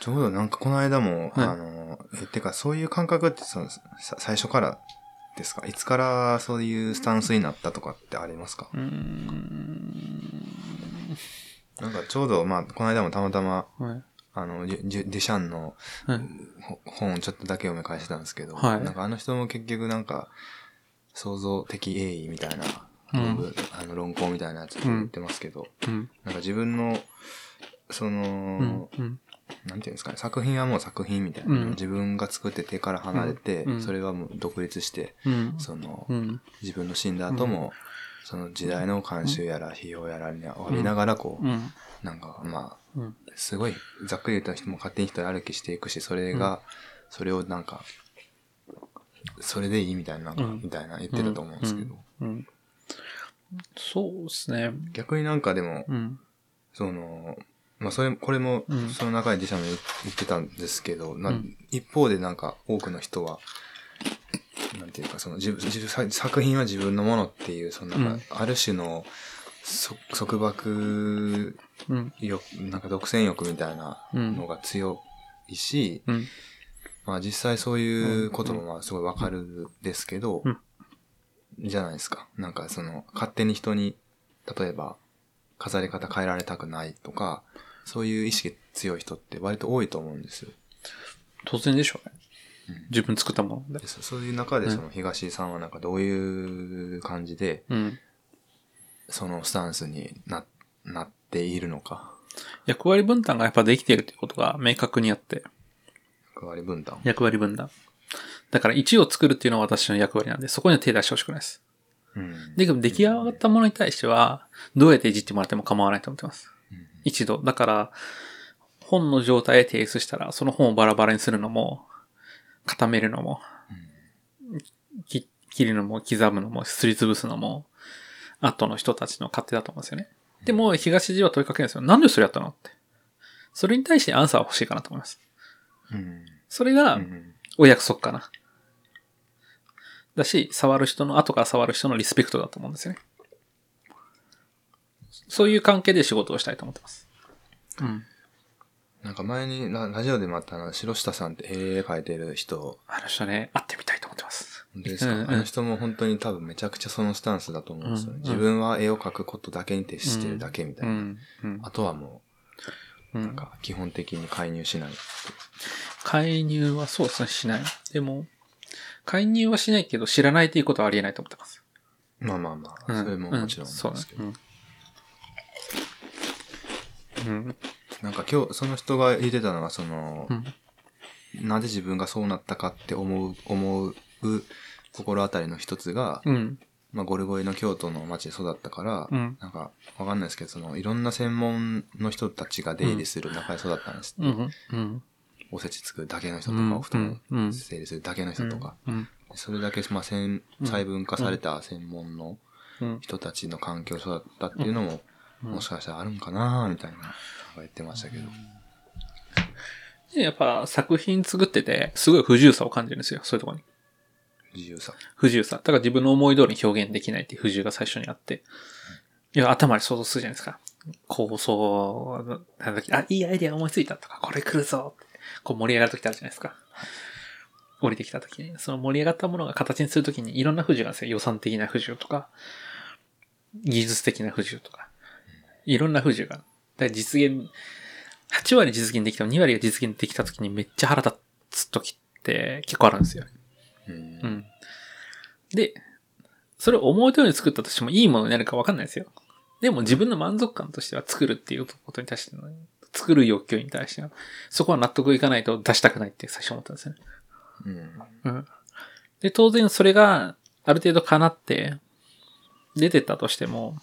[SPEAKER 2] ちょうどなんかこの間も、
[SPEAKER 1] はい
[SPEAKER 2] あの、え、てかそういう感覚ってそのさ最初からですか？いつからそういうスタンスになったとかってありますか？
[SPEAKER 1] うーん。
[SPEAKER 2] なんかちょうど、まあ、この間もたまたま、
[SPEAKER 1] はい。
[SPEAKER 2] あの、デシャンの
[SPEAKER 1] はい。
[SPEAKER 2] ほ本をちょっとだけ読み返してたんですけど、
[SPEAKER 1] はい
[SPEAKER 2] なんかあの人も結局なんか、創造的英意みたいな、
[SPEAKER 1] うん
[SPEAKER 2] あの論考みたいなやつ言ってますけど、
[SPEAKER 1] うん。
[SPEAKER 2] なんか自分の、その、
[SPEAKER 1] うん。うん。
[SPEAKER 2] なんていうんですかね、作品はもう作品みたいな、
[SPEAKER 1] うん
[SPEAKER 2] 自分が作って手から離れて、
[SPEAKER 1] うん
[SPEAKER 2] それはもう独立して、
[SPEAKER 1] うん。
[SPEAKER 2] その、
[SPEAKER 1] うん。
[SPEAKER 2] 自分の死んだ後も、その時代の慣習やら批評やらに浴びながらこう、
[SPEAKER 1] うん。
[SPEAKER 2] なんかまあ、
[SPEAKER 1] うん。
[SPEAKER 2] すごいざっくり言った人も勝手に人歩きしていくし、それが、それをなんか、それでいいみたいな、なんか
[SPEAKER 1] うん
[SPEAKER 2] みたいな言ってると思うんですけど、
[SPEAKER 1] うん。そうですね。
[SPEAKER 2] 逆になんかでも、
[SPEAKER 1] うん。
[SPEAKER 2] その、まあそれ、これも
[SPEAKER 1] うん、
[SPEAKER 2] その中で自社も言ってたんですけど、な
[SPEAKER 1] うん
[SPEAKER 2] 一方でなんか多くの人は、なんていうか、その自分、作品は自分のものっていう、そのなんか、ある種の、そ束縛
[SPEAKER 1] うん。
[SPEAKER 2] 欲、なんか独占欲みたいな
[SPEAKER 1] うん
[SPEAKER 2] のが強いし、
[SPEAKER 1] うん。
[SPEAKER 2] まあ実際そういうこともまあすごいわかるですけど、
[SPEAKER 1] うん
[SPEAKER 2] じゃないですか。なんかその勝手に人に、例えば飾り方変えられたくないとか、そういう意識強い人って割と多いと思うんですよ。
[SPEAKER 1] 当然でしょうね
[SPEAKER 2] うん。
[SPEAKER 1] 自分作ったもので
[SPEAKER 2] で。そそういう中でその東井さんはなんかどういう感じで、
[SPEAKER 1] うん。
[SPEAKER 2] そのスタンスにな、なっているのか。
[SPEAKER 1] 役割分担がやっぱできているということが明確にあって、
[SPEAKER 2] 役割分担。
[SPEAKER 1] 役割分担。だから1を作るっていうのは私の役割なんで、そこには手出してほしくないです。
[SPEAKER 2] うん。
[SPEAKER 1] で、出来上がったものに対しては、どうやっていじってもらっても構わないと思ってます。
[SPEAKER 2] うん
[SPEAKER 1] 一度。だから、本の状態で提出したら、その本をバラバラにするのも、固めるのも、き切るのも、刻むのも、すりつぶすのも、後の人たちの勝手だと思うんですよね。でも、東寺は問いかけるんですよ。なんでそれやったのって。それに対してアンサーは欲しいかなと思います。
[SPEAKER 2] うん。
[SPEAKER 1] それが
[SPEAKER 2] う、ん。
[SPEAKER 1] お約束かな。だし、触る人の、後から触る人のリスペクトだと思うんですよね。そういう関係で仕事をしたいと思ってます。うん。
[SPEAKER 2] なんか前にララジオでもあったあの、白下さんって絵描いてる人
[SPEAKER 1] あの人ね、会ってみたいと思ってます。
[SPEAKER 2] ですか、
[SPEAKER 1] うんうん
[SPEAKER 2] あの人も本当に多分めちゃくちゃそのスタンスだと思うんですよね。
[SPEAKER 1] うん
[SPEAKER 2] 自分は絵を描くことだけに徹してるだけみたいな。
[SPEAKER 1] うん。うん
[SPEAKER 2] あとはも
[SPEAKER 1] う
[SPEAKER 2] う、なんんか基本的に介入しない。
[SPEAKER 1] 介入はそうですね、しない。でも、介入はしないけど、知らないということはありえないと思ってます。
[SPEAKER 2] まあまあまあ、
[SPEAKER 1] うん
[SPEAKER 2] それももちろんですけど。
[SPEAKER 1] うん。うん。
[SPEAKER 2] なんか今日、その人が言ってたのは、その、
[SPEAKER 1] うん。
[SPEAKER 2] なぜ自分がそうなったかって思う、思う心当たりの一つが、
[SPEAKER 1] うん。
[SPEAKER 2] まあ、ゴルゴイの京都の町で育ったから、
[SPEAKER 1] うん
[SPEAKER 2] なんか、わかんないですけど、その、いろんな専門の人たちが出入りする中で育ったんですって。おせち作るだけの人と
[SPEAKER 1] うん
[SPEAKER 2] か、お布団
[SPEAKER 1] うん
[SPEAKER 2] 整理するだけの人とか、
[SPEAKER 1] うん。
[SPEAKER 2] それだけ、まあ、専細分化された専門の
[SPEAKER 1] うん。
[SPEAKER 2] 人たちの環境で育ったっていうのも、
[SPEAKER 1] うん
[SPEAKER 2] もしかしたらあるんかなみたいな、言ってましたけど。
[SPEAKER 1] でやっぱ作品作ってて、すごい不自由さを感じるんですよ、そういうところに。
[SPEAKER 2] 自由さ。
[SPEAKER 1] 不自由さ。だから自分の思い通りに表現できないっていう不自由が最初にあって。いや、頭で想像するじゃないですか。構想、なんだっけあ、いいアイデア思いついたとか、これ来るぞって。こう盛り上がる時ってあるじゃないですか。降りてきた時に、その盛り上がったものが形にするときにいろんな不自由があるんですよ。予算的な不自由とか、技術的な不自由とか。いろんな不自由が。だ実現、8割実現できても2割が実現できた時にめっちゃ腹立つ時って結構あるんですよ。
[SPEAKER 2] うん
[SPEAKER 1] うん。で、それを思い通りに作ったとしてもいいものになるか分かんないですよ。でも自分の満足感としては作るっていうことに対しての、作る欲求に対しては、そこは納得いかないと出したくないって最初思ったんですよね。
[SPEAKER 2] うん。
[SPEAKER 1] うん。で、当然それがある程度叶って出てったとしても、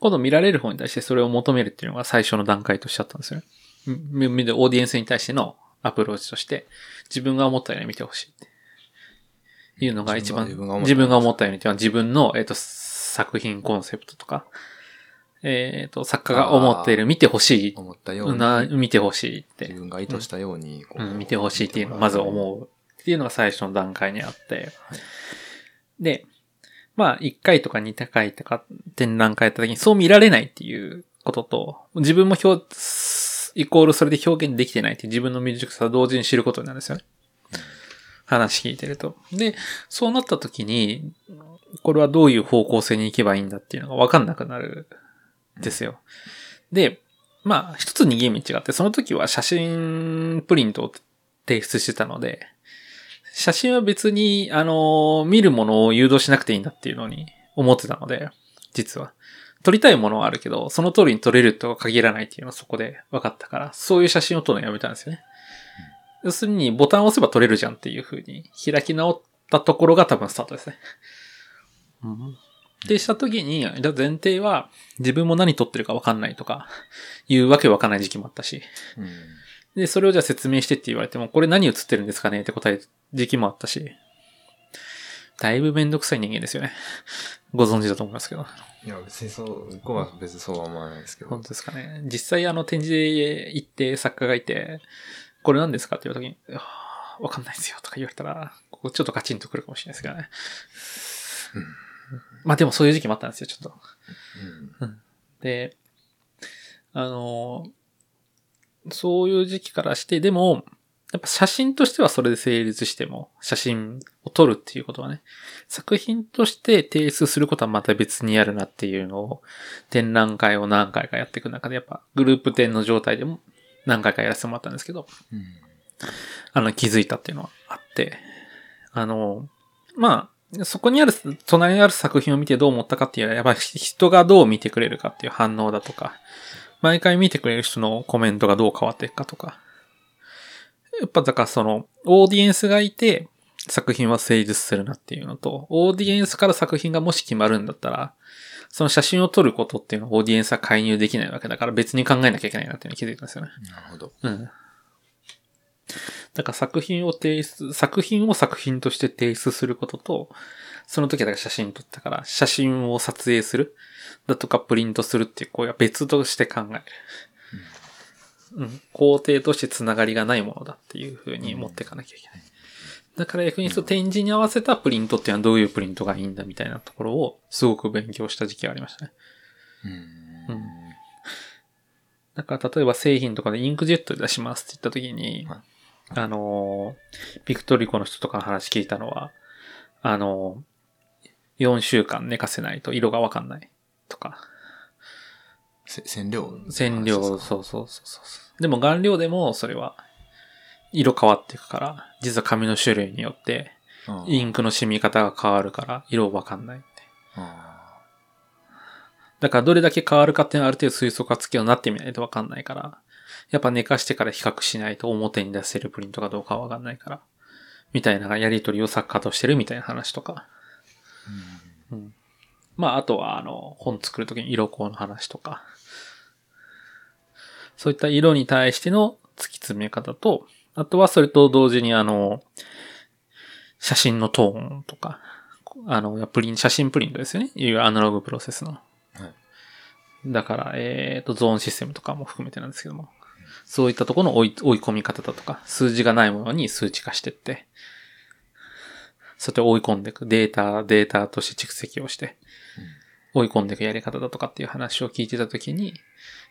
[SPEAKER 1] 今度見られる方に対してそれを求めるっていうのが最初の段階としてあったんですよね。み見るオーディエンスに対してのアプローチとして、自分が思ったように見てほしいっていうのが一番、
[SPEAKER 2] 自分が
[SPEAKER 1] 思ったようにってい。うのは自分の、えっ、と、作品コンセプトとか、えっ、と、作家が思っている見てほしい
[SPEAKER 2] 思ったように、
[SPEAKER 1] な、見てほしいって。
[SPEAKER 2] 自。分が意図したように、こ
[SPEAKER 1] うん、見てほしいっていうのをまず思うっていうのが最初の段階にあって、で、まあ、1回とか2回とか展覧会やった時にそう見られないっていうことと、自分も表、イコールそれで表現できてないっていう自分の未熟さを同時に知ることになるんですよね。話聞いてると。で、そうなった時に、これはどういう方向性に行けばいいんだっていうのがわかんなくなるんですよ。で、まあ、一つ逃げ道があって、その時は写真プリントを提出してたので、写真は別に、あの、見るものを誘導しなくていいんだっていうのに思ってたので、実は。撮りたいものはあるけど、その通りに撮れるとは限らないっていうのはそこで分かったから、そういう写真を撮るのやめたんですよね。要するに、ボタンを押せば撮れるじゃんっていう風に開き直ったところが多分スタートですね。うん、で、した時に、じゃ前提は自分も何撮ってるか分かんないとか、いうわけ分かんない時期もあったし、
[SPEAKER 2] うん、
[SPEAKER 1] で、それをじゃあ説明してって言われても、これ何映ってるんですかねって答える時期もあったし、だいぶめんどくさい人間ですよね。ご存知だと思いますけど。
[SPEAKER 2] いや、別にそう、こは別にそうは思わないですけど。
[SPEAKER 1] 本当ですかね。実際あの展示で行って作家がいて、これ何ですかって言うときに、わかんないですよとか言われたら、ここちょっとカチンとくるかもしれないですけどね。うん、まあでもそういう時期もあったんですよ、ちょっと。うん、で、あの、そういう時期からして、でも、やっぱ写真としてはそれで成立しても、写真を撮るっていうことはね、作品として提出することはまた別にやるなっていうのを、展覧会を何回かやっていく中で、やっぱグループ展の状態でも何回かやらせてもらったんですけど、うん、あの、気づいたっていうのはあって、あの、まあ、そこにある、隣にある作品を見てどう思ったかっていうのは、やっぱり人がどう見てくれるかっていう反応だとか、毎回見てくれる人のコメントがどう変わっていくかとか、やっぱだからその、オーディエンスがいて、作品は成立するなっていうのと、オーディエンスから作品がもし決まるんだったら、その写真を撮ることっていうのはオーディエンスは介入できないわけだから別に考えなきゃいけないなっていうのに気づいたんですよね。
[SPEAKER 2] なるほど。
[SPEAKER 1] うん。だから作品を提出、作品を作品として提出することと、その時はだから写真撮ったから、写真を撮影するだとかプリントするっていう行為は別として考える。うん。工程として繋がりがないものだっていうふうに持っていかなきゃいけない。だから逆にその展示に合わせたプリントっていうのはどういうプリントがいいんだみたいなところをすごく勉強した時期がありましたね。うん。だから例えば製品とかでインクジェットで出しますって言った時に、はい、あの、ビクトリコの人とかの話聞いたのは、あの、4週間寝かせないと色がわかんないとか。
[SPEAKER 2] 染料
[SPEAKER 1] 染料、そうそうそうそう。でも顔料でもそれは色変わっていくから、実は紙の種類によって、インクの染み方が変わるから、色わかんないって。だからどれだけ変わるかっていうのはある程度推測がつくようになってみないとわかんないから、やっぱ寝かしてから比較しないと表に出せるプリントかどうかわかんないから、みたいなやりとりを作家としてるみたいな話とか。まあ、あとはあの、本作るときに色光の話とか、そういった色に対しての突き詰め方と、あとはそれと同時にあの、写真のトーンとか、あの、プリン、写真プリントですよね。いわゆるアナログプロセスの。はい、だから、えっ、ー、と、ゾーンシステムとかも含めてなんですけども。そういったところの追い追い込み方だとか、数字がないものに数値化してって、そうやって追い込んでいく。データ、データとして蓄積をして、追い込んでいくやり方だとかっていう話を聞いてたときに、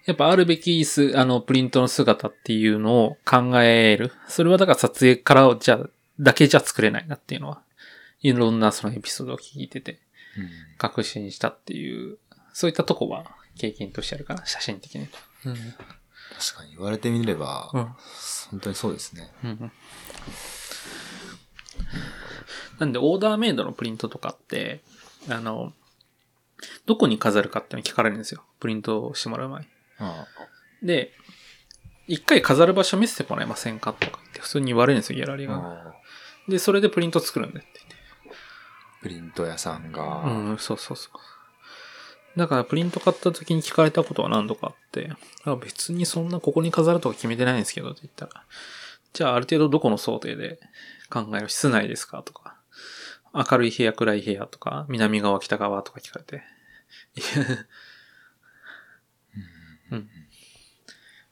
[SPEAKER 1] やっぱあるべきす、あの、プリントの姿っていうのを考える。それはだから撮影からじゃ、だけじゃ作れないなっていうのは、いろんなそのエピソードを聞いてて、確信したっていう、そういったとこは経験としてあるかな、写真的にと。うん、
[SPEAKER 2] 確かに言われてみれば、うん、本当にそうですね。うん、
[SPEAKER 1] なんで、オーダーメイドのプリントとかって、あの、どこに飾るかっての聞かれるんですよ。プリントしてもらう前に。で、一回飾る場所見せてもらえませんかとかって普通に言われるんですよ、ギャラリーが。で、それでプリント作るんだって言って。
[SPEAKER 2] プリント屋さんが。
[SPEAKER 1] うん、そうそうそう。だからプリント買った時に聞かれたことは何度かあって、あ別にそんなここに飾るとか決めてないんですけどって言ったら、じゃあある程度どこの想定で考える室内ですかとか、明るい部屋、暗い部屋とか、南側、北側とか聞かれて、うん。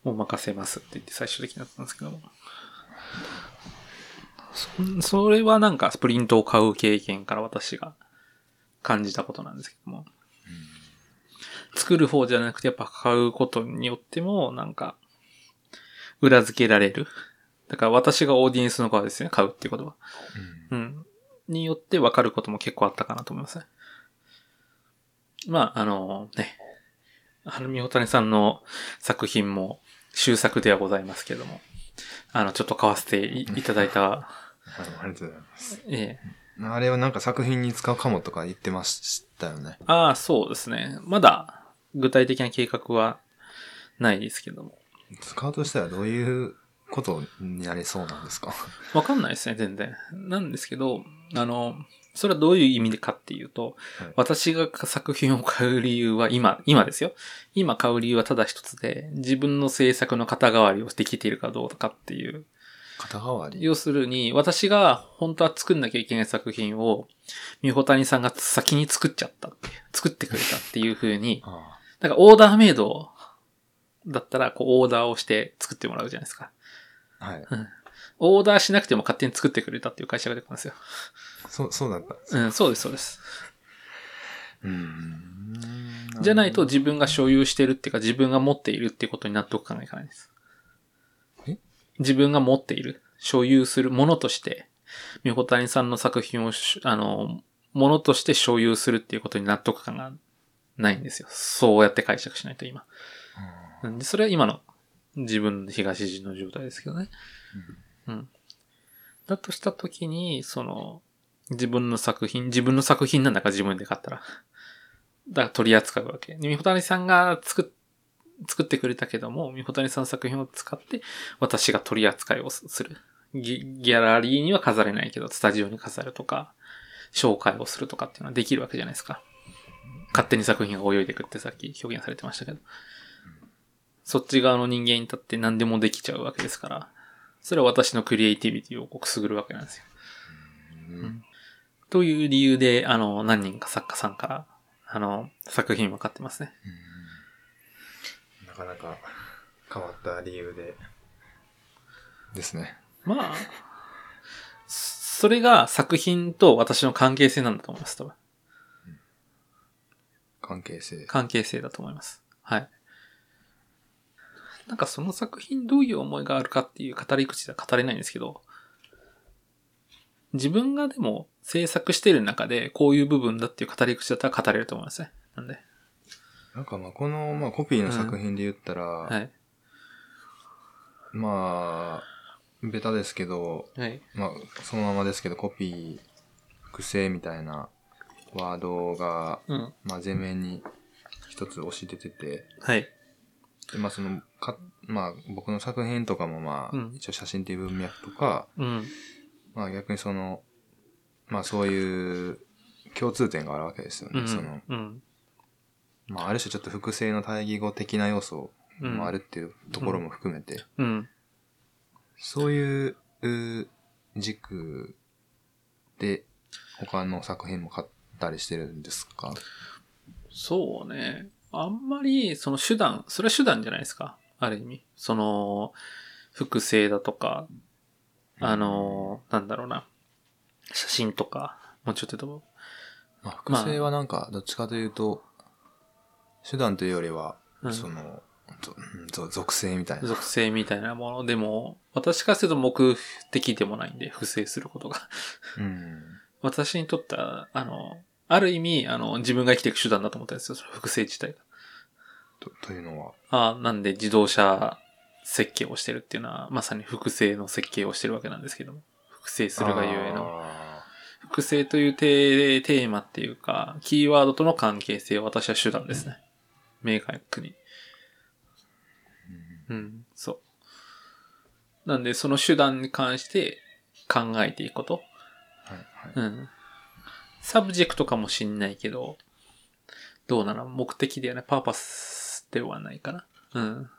[SPEAKER 1] もう任せますって言って最終的になったんですけども。そそれはなんかプリントを買う経験から私が感じたことなんですけども。作る方じゃなくてやっぱ買うことによってもなんか裏付けられる。だから私がオーディエンスの側ですね、買うっていうことは。うん。によって分かることも結構あったかなと思いますね。まあ、あのね、はるみほたねさんの作品も終作ではございますけども、あの、ちょっと買わせていいただいた、
[SPEAKER 2] はい、ありがとうございます。
[SPEAKER 1] ええ。
[SPEAKER 2] あれはなんか作品に使うかもとか言ってましたよね。
[SPEAKER 1] ああ、そうですね。まだ具体的な計画はないですけども。
[SPEAKER 2] 使うとしたらどういうことになりそうなんですか？
[SPEAKER 1] わかんないですね、全然。なんですけど、あの、それはどういう意味でかっていうと、
[SPEAKER 2] はい
[SPEAKER 1] 私が作品を買う理由は今、今ですよ。今買う理由はただ一つで、自分の制作の肩代わりをできているかどうかっていう。
[SPEAKER 2] 肩代わり？
[SPEAKER 1] 要するに、私が本当は作んなきゃいけない作品を、みほたにさんが先に作っちゃったっていう、作ってくれたっていう風に、
[SPEAKER 2] あ
[SPEAKER 1] なんかオーダーメイドだったら、こうオーダーをして作ってもらうじゃないですか。
[SPEAKER 2] あはい。
[SPEAKER 1] オーダーしなくても勝手に作ってくれたっていう会社が出てくるんですよ。
[SPEAKER 2] そう、そうだったんです。
[SPEAKER 1] うん、そうです、そうです。
[SPEAKER 2] うーん。
[SPEAKER 1] じゃないと自分が所有してるっていうか自分が持っているっていうことに納得感がいかないんです。
[SPEAKER 2] え？
[SPEAKER 1] 自分が持っている、所有するものとして、みほたにさんの作品をし、あの、ものとして所有するっていうことに納得感がないんですよ。そうやって解釈しないと今。うんでそれは今の自分の東地の状態ですけどね。うん。だとしたときに、その、自分の作品、自分の作品なんだから自分で買ったら。だから取り扱うわけ。でみほたにさんが作っ、作ってくれたけども、みほたにさんの作品を使って、私が取り扱いをする。ギギャラリーには飾れないけど、スタジオに飾るとか、紹介をするとかっていうのはできるわけじゃないですか。勝手に作品が泳いでくってさっき表現されてましたけど。そっち側の人間に立って何でもできちゃうわけですから、それは私のクリエイティビティをくすぐるわけなんですよ。
[SPEAKER 2] うん
[SPEAKER 1] という理由で、あの、何人か作家さんから、あの、作品を買ってますね。
[SPEAKER 2] なかなか変わった理由で。ですね。
[SPEAKER 1] まあ、それが作品と私の関係性なんだと思います、多分。
[SPEAKER 2] 関係性。
[SPEAKER 1] 関係性だと思います。はい。なんかその作品どういう思いがあるかっていう語り口では語れないんですけど、自分がでも制作してる中でこういう部分だっていう語り口だったら語れると思いますね。なんで。
[SPEAKER 2] なんかまあこの、まあ、コピーの作品で言ったら、
[SPEAKER 1] はい。
[SPEAKER 2] まあ、ベタですけど、
[SPEAKER 1] はい。
[SPEAKER 2] まあ、そのままですけど、コピー、複製みたいなワードが、
[SPEAKER 1] うん。
[SPEAKER 2] まあ、前面に一つ押し出てて、
[SPEAKER 1] はい。
[SPEAKER 2] でまあ、その、か、まあ、僕の作品とかもまあ、
[SPEAKER 1] うん
[SPEAKER 2] 一応写真っていう文脈とか、
[SPEAKER 1] うん。
[SPEAKER 2] まあ逆にその、まあそういう共通点があるわけですよね。
[SPEAKER 1] うん。
[SPEAKER 2] その、
[SPEAKER 1] うん。
[SPEAKER 2] まあある種ちょっと複製の対義語的な要素もあるっていうところも含めて、
[SPEAKER 1] うん。
[SPEAKER 2] そういうう軸で他の作品も買ったりしてるんですか？
[SPEAKER 1] そうね。あんまり、その手段、それは手段じゃないですか。ある意味。その、複製だとか、あの、なんだろうな。写真とか、もうちょっと
[SPEAKER 2] まあ複製はなんかどっちかというと、手段というよりは、
[SPEAKER 1] うん
[SPEAKER 2] その、属性みたいな。
[SPEAKER 1] 属性みたいなものでも、私からすると目的でもないんで、複製することが。
[SPEAKER 2] うん。
[SPEAKER 1] 私にとっては、あの、ある意味、あの、自分が生きていく手段だと思ったんですよ、その複製自体が。
[SPEAKER 2] とというのは？
[SPEAKER 1] あなんで自動車設計をしてるっていうのは、まさに複製の設計をしてるわけなんですけども。複製するがゆえの。
[SPEAKER 2] あ
[SPEAKER 1] 複製というテーテーマっていうか、キーワードとの関係性は私は手段ですね。明確に。うん、そう。なんで、その手段に関して考えていくこと。
[SPEAKER 2] ーはいはい。
[SPEAKER 1] うん。 subject かもしんないけど、どうなの？目的ではない、 purpose ではないかな。うん。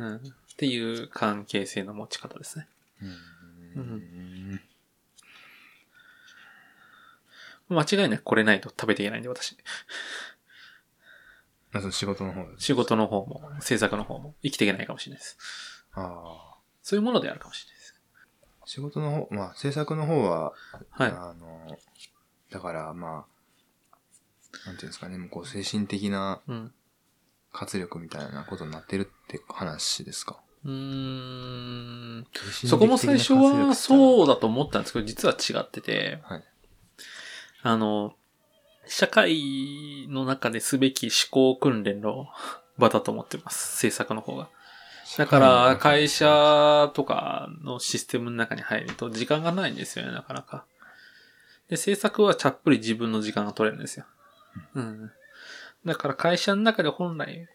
[SPEAKER 1] うん。っていう関係性の持ち方ですね。
[SPEAKER 2] うん
[SPEAKER 1] 間違いなくこれないと食べていけないんで、私。
[SPEAKER 2] あその仕事の方。
[SPEAKER 1] 仕事の方も、制作の方も生きていけないかもしれないです。
[SPEAKER 2] ああ。
[SPEAKER 1] そういうものであるかもしれないです。
[SPEAKER 2] 仕事の方、まあ制作の方は、
[SPEAKER 1] はい。
[SPEAKER 2] あの、だからまあ、なんていうんですかね、もうこう精神的な
[SPEAKER 1] うん。
[SPEAKER 2] 活力みたいなことになってるって話ですか？
[SPEAKER 1] うーん。
[SPEAKER 2] そ
[SPEAKER 1] そこも最初はそうだと思ったんですけど、実は違ってて、
[SPEAKER 2] はい。
[SPEAKER 1] あの、社会の中ですべき思考訓練の場だと思ってます。制作の方が。だから、会社とかのシステムの中に入ると時間がないんですよね、なかなか。で、制作はちゃっぷり自分の時間が取れるんですよ。うん。だから会社の中で本来、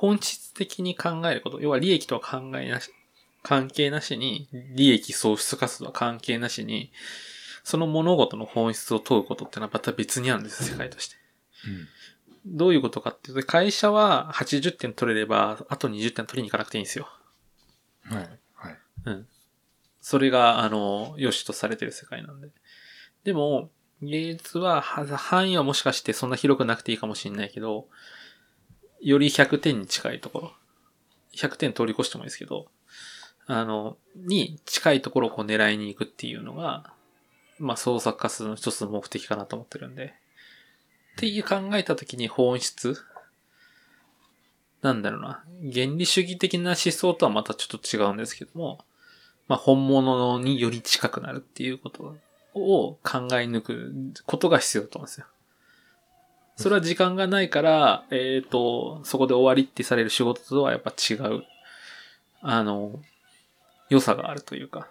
[SPEAKER 1] 本質的に考えること、要は利益とは考えなし、関係なしに、利益創出活動は関係なしに、その物事の本質を問うことってのはまた別にあるんですよ、世界として。
[SPEAKER 2] うん。
[SPEAKER 1] どういうことかっていうと、会社は80点取れれば、あと20点取りに行かなくていいんですよ。
[SPEAKER 2] はい。はい。
[SPEAKER 1] うん。それが、あの、良しとされてる世界なんで。でも、芸術は、は範囲はもしかしてそんな広くなくていいかもしれないけど、より100点に近いところ、100点通り越してもいいですけど、あの、に近いところをこう狙いに行くっていうのが、まあ創作活動の一つの目的かなと思ってるんで。っていう考えたときに本質なんだろうな。原理主義的な思想とはまたちょっと違うんですけども、まあ本物により近くなるっていうことを考え抜くことが必要だと思うんですよ。それは時間がないから、えっ、と、そこで終わりってされる仕事とはやっぱ違う、あの、良さがあるというか、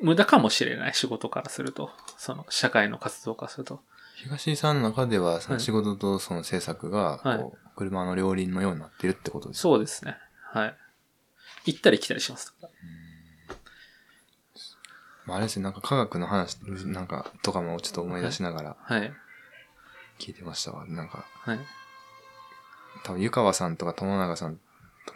[SPEAKER 1] 無駄かもしれない仕事からすると、その社会の活動からすると。
[SPEAKER 2] 東井さんの中では、その
[SPEAKER 1] はい
[SPEAKER 2] 仕事とその制作が、車の両輪のようになってるってことですか？
[SPEAKER 1] そうですね。はい。行ったり来たりします。
[SPEAKER 2] まあ、あれですね、なんか科学の話、なんか、とかもちょっと思い出しながら
[SPEAKER 1] はい。
[SPEAKER 2] 聞いてましたわ。なんか、
[SPEAKER 1] はい。
[SPEAKER 2] 多分湯川さんとか友永さん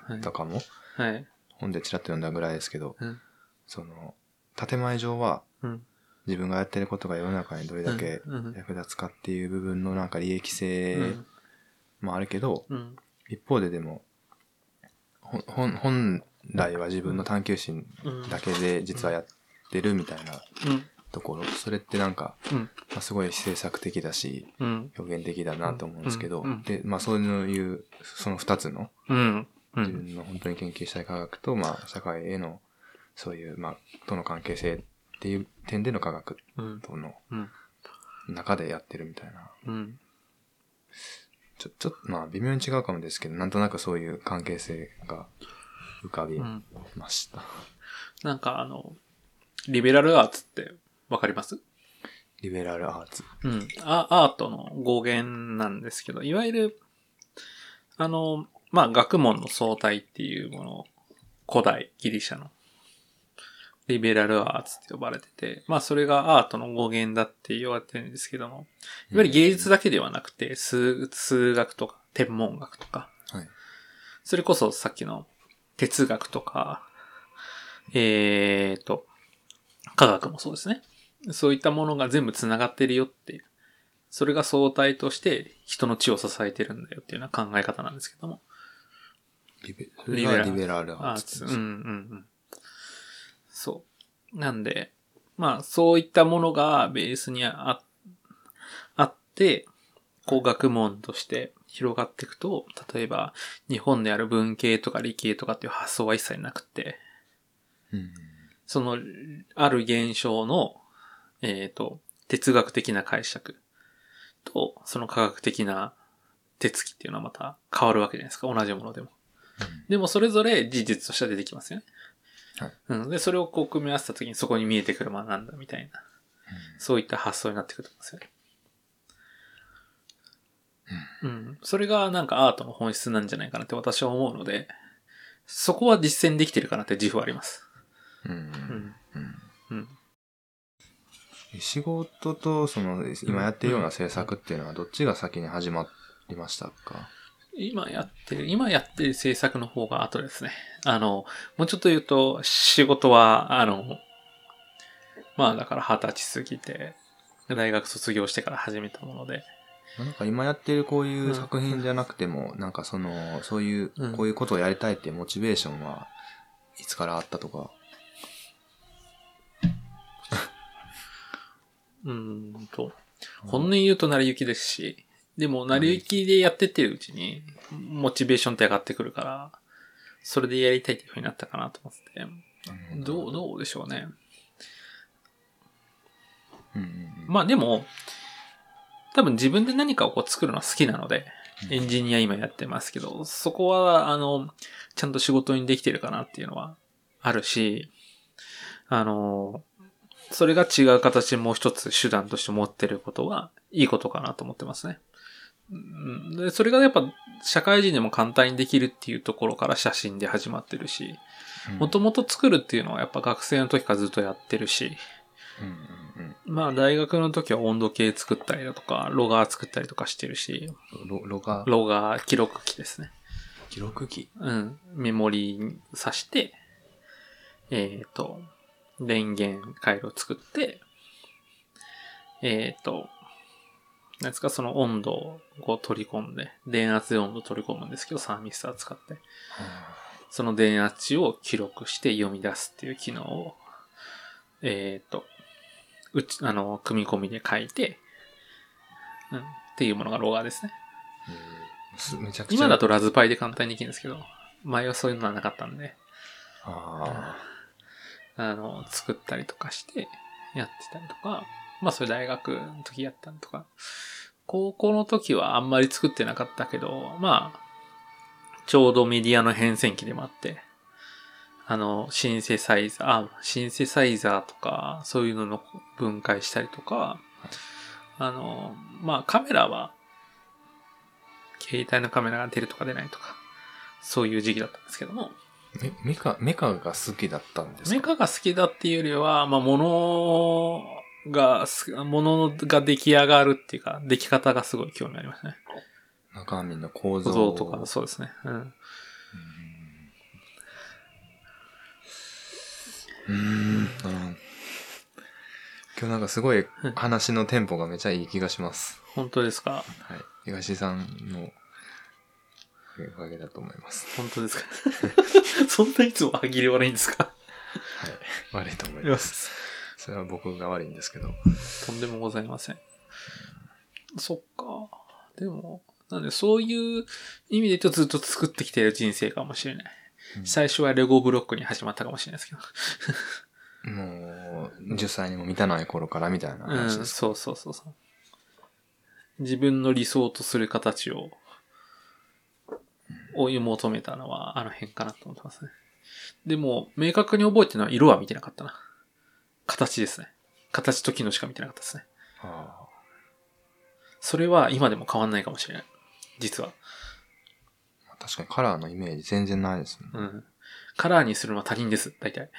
[SPEAKER 1] はい。
[SPEAKER 2] とかも、
[SPEAKER 1] はい。
[SPEAKER 2] 本でちらっと読んだぐらいですけど、
[SPEAKER 1] うん。
[SPEAKER 2] その、建前上は、
[SPEAKER 1] うん。
[SPEAKER 2] 自分がやってることが世の中にどれだけ
[SPEAKER 1] うんうん
[SPEAKER 2] 役立つかっていう部分のなんか利益性
[SPEAKER 1] うん。
[SPEAKER 2] もあるけど、
[SPEAKER 1] うん。
[SPEAKER 2] 一方ででも、ほ本本来は自分の探求心
[SPEAKER 1] うん。
[SPEAKER 2] だけで実はやってるみたいな
[SPEAKER 1] うん。
[SPEAKER 2] ところ、それってなんか、
[SPEAKER 1] うん。
[SPEAKER 2] まあ、すごい制作的だし、
[SPEAKER 1] うん。
[SPEAKER 2] 表現的だなと思うんですけど、
[SPEAKER 1] うんうん
[SPEAKER 2] で、まあそういう、その二つの、
[SPEAKER 1] うん。う
[SPEAKER 2] 自
[SPEAKER 1] ん。
[SPEAKER 2] 分の本当に研究したい科学と、まあ社会への、そういう、まあ、との関係性っていう点での科学
[SPEAKER 1] うん。
[SPEAKER 2] との
[SPEAKER 1] うん。
[SPEAKER 2] 中でやってるみたいな。
[SPEAKER 1] うん。
[SPEAKER 2] ちょ、ちょっと、まあ微妙に違うかもですけど、なんとなくそういう関係性が浮かび
[SPEAKER 1] うん。
[SPEAKER 2] ました。
[SPEAKER 1] なんかあの、リベラルアーツってわかります？
[SPEAKER 2] リベラルアーツ。
[SPEAKER 1] うん。アアートの語源なんですけど、いわゆる、あの、まあ、学問の総体っていうものを、古代ギリシャの、リベラルアーツって呼ばれてて、まあ、それがアートの語源だって言われてるんですけども、いわゆる芸術だけではなくて、数、数学とか、天文学とか、
[SPEAKER 2] はい。
[SPEAKER 1] それこそさっきの哲学とか、えーと、科学もそうですね。そういったものが全部繋がってるよっていう。それが相対として人の血を支えてるんだよっていうような考え方なんですけども。
[SPEAKER 2] リベそれがリベラルアーツ
[SPEAKER 1] うんうんうん。そう。なんで、まあそういったものがベースにああって、こう学問として広がっていくと、例えば日本である文系とか理系とかっていう発想は一切なくて、
[SPEAKER 2] うん。
[SPEAKER 1] その、ある現象の、えっ、と、哲学的な解釈と、その科学的な手つきっていうのはまた変わるわけじゃないですか。同じものでも。でもそれぞれ事実としては出てきますよね。
[SPEAKER 2] はい
[SPEAKER 1] うん。で、それをこう組み合わせた時にそこに見えてくるものなんだみたいな、そういった発想になってくると思うんですよね。うん。それがなんかアートの本質なんじゃないかなって私は思うので、そこは実践できてるかなって自負はあります。
[SPEAKER 2] うん。う
[SPEAKER 1] うんん。うん。
[SPEAKER 2] 仕事と、その、今やってるような制作っていうのは、どっちが先に始まりましたか？
[SPEAKER 1] 今やってる、今やってる制作の方が後ですね。あの、もうちょっと言うと、仕事は、あの、まあだから二十歳過ぎて、大学卒業してから始めたもので。
[SPEAKER 2] なんか今やってるこういう作品じゃなくても、なんかその、そういう
[SPEAKER 1] うん、
[SPEAKER 2] こういうことをやりたいっていうモチベーションはいつからあったとか？
[SPEAKER 1] うーん。と、本音言うと成り行きですし、でも成り行きでやってってるうちに、モチベーションって上がってくるから、それでやりたいっていう風になったかなと思って。て、ど。う、どうでしょうね。
[SPEAKER 2] うんうんうん。
[SPEAKER 1] まあでも、多分自分で何かをこう作るのは好きなので、エンジニア今やってますけど、そこは、あの、ちゃんと仕事にできてるかなっていうのはあるし、あの、それが違う形でもう一つ手段として持ってることはいいことかなと思ってますね。うんで、それがやっぱ社会人でも簡単にできるっていうところから写真で始まってるし、もともと作るっていうのはやっぱ学生の時からずっとやってるし、まあ大学の時は温度計作ったりだとか、ロガー作ったりとかしてるし、
[SPEAKER 2] ロロガ
[SPEAKER 1] ロガー記録機ですね。
[SPEAKER 2] 記録機？
[SPEAKER 1] うん。メモリに挿して、えっ、と、電源回路を作って、えっ、と、なんですか、その温度をこう取り込んで、電圧で温度を取り込むんですけど、サーミスター使って、その電圧値を記録して読み出すっていう機能を、えっ、と、うち、あの、組み込みで書いて、うん、っていうものがロガーですね。
[SPEAKER 2] えーすめちゃくちゃ。
[SPEAKER 1] 今だとラズパイで簡単にできるんですけど、前はそういうのはなかったんで、
[SPEAKER 2] あ
[SPEAKER 1] ああの、作ったりとかしてやってたりとか、まあそれ大学の時やったりとか、高校の時はあんまり作ってなかったけど、まあ、ちょうどメディアの変遷期でもあって、あの、シンセサイザー、あ、シンセサイザーとか、そういうのの分解したりとか、あの、まあカメラは、携帯のカメラが出るとか出ないとか、そういう時期だったんですけども、
[SPEAKER 2] メメカメカが好きだったんですか？
[SPEAKER 1] メカが好きだっていうよりは、まあ、物がす、物が出来上がるっていうか、出来方がすごい興味ありますね。
[SPEAKER 2] 中身の構造
[SPEAKER 1] 構造とか、そうですね。うん。
[SPEAKER 2] うーんうん今日なんかすごい話のテンポがめちゃいい気がします。
[SPEAKER 1] 本当ですか？
[SPEAKER 2] はい。東井さんのおかげだと思います。
[SPEAKER 1] 本当ですか？そんないつも歯切れ悪いんですか？
[SPEAKER 2] はい。悪いと思います。それは僕が悪いんですけど。
[SPEAKER 1] とんでもございません。そっか。でも、なんでそういう意味で言うとずっと作ってきてる人生かもしれない。
[SPEAKER 2] うん
[SPEAKER 1] 最初はレゴブロックに始まったかもしれないですけど。
[SPEAKER 2] もう、10歳にも満たない頃からみたいな話
[SPEAKER 1] うん、
[SPEAKER 2] です。
[SPEAKER 1] そうそうそうそう。自分の理想とする形を追い求めたのはあの辺かなと思ってますね。でも、明確に覚えてるのは色は見てなかったな。形ですね。形と機能しか見てなかったですね。
[SPEAKER 2] あ
[SPEAKER 1] それは今でも変わんないかもしれない。実は。
[SPEAKER 2] あ確かにカラーのイメージ全然ないですね。
[SPEAKER 1] うん。カラーにするのは他人です、大体。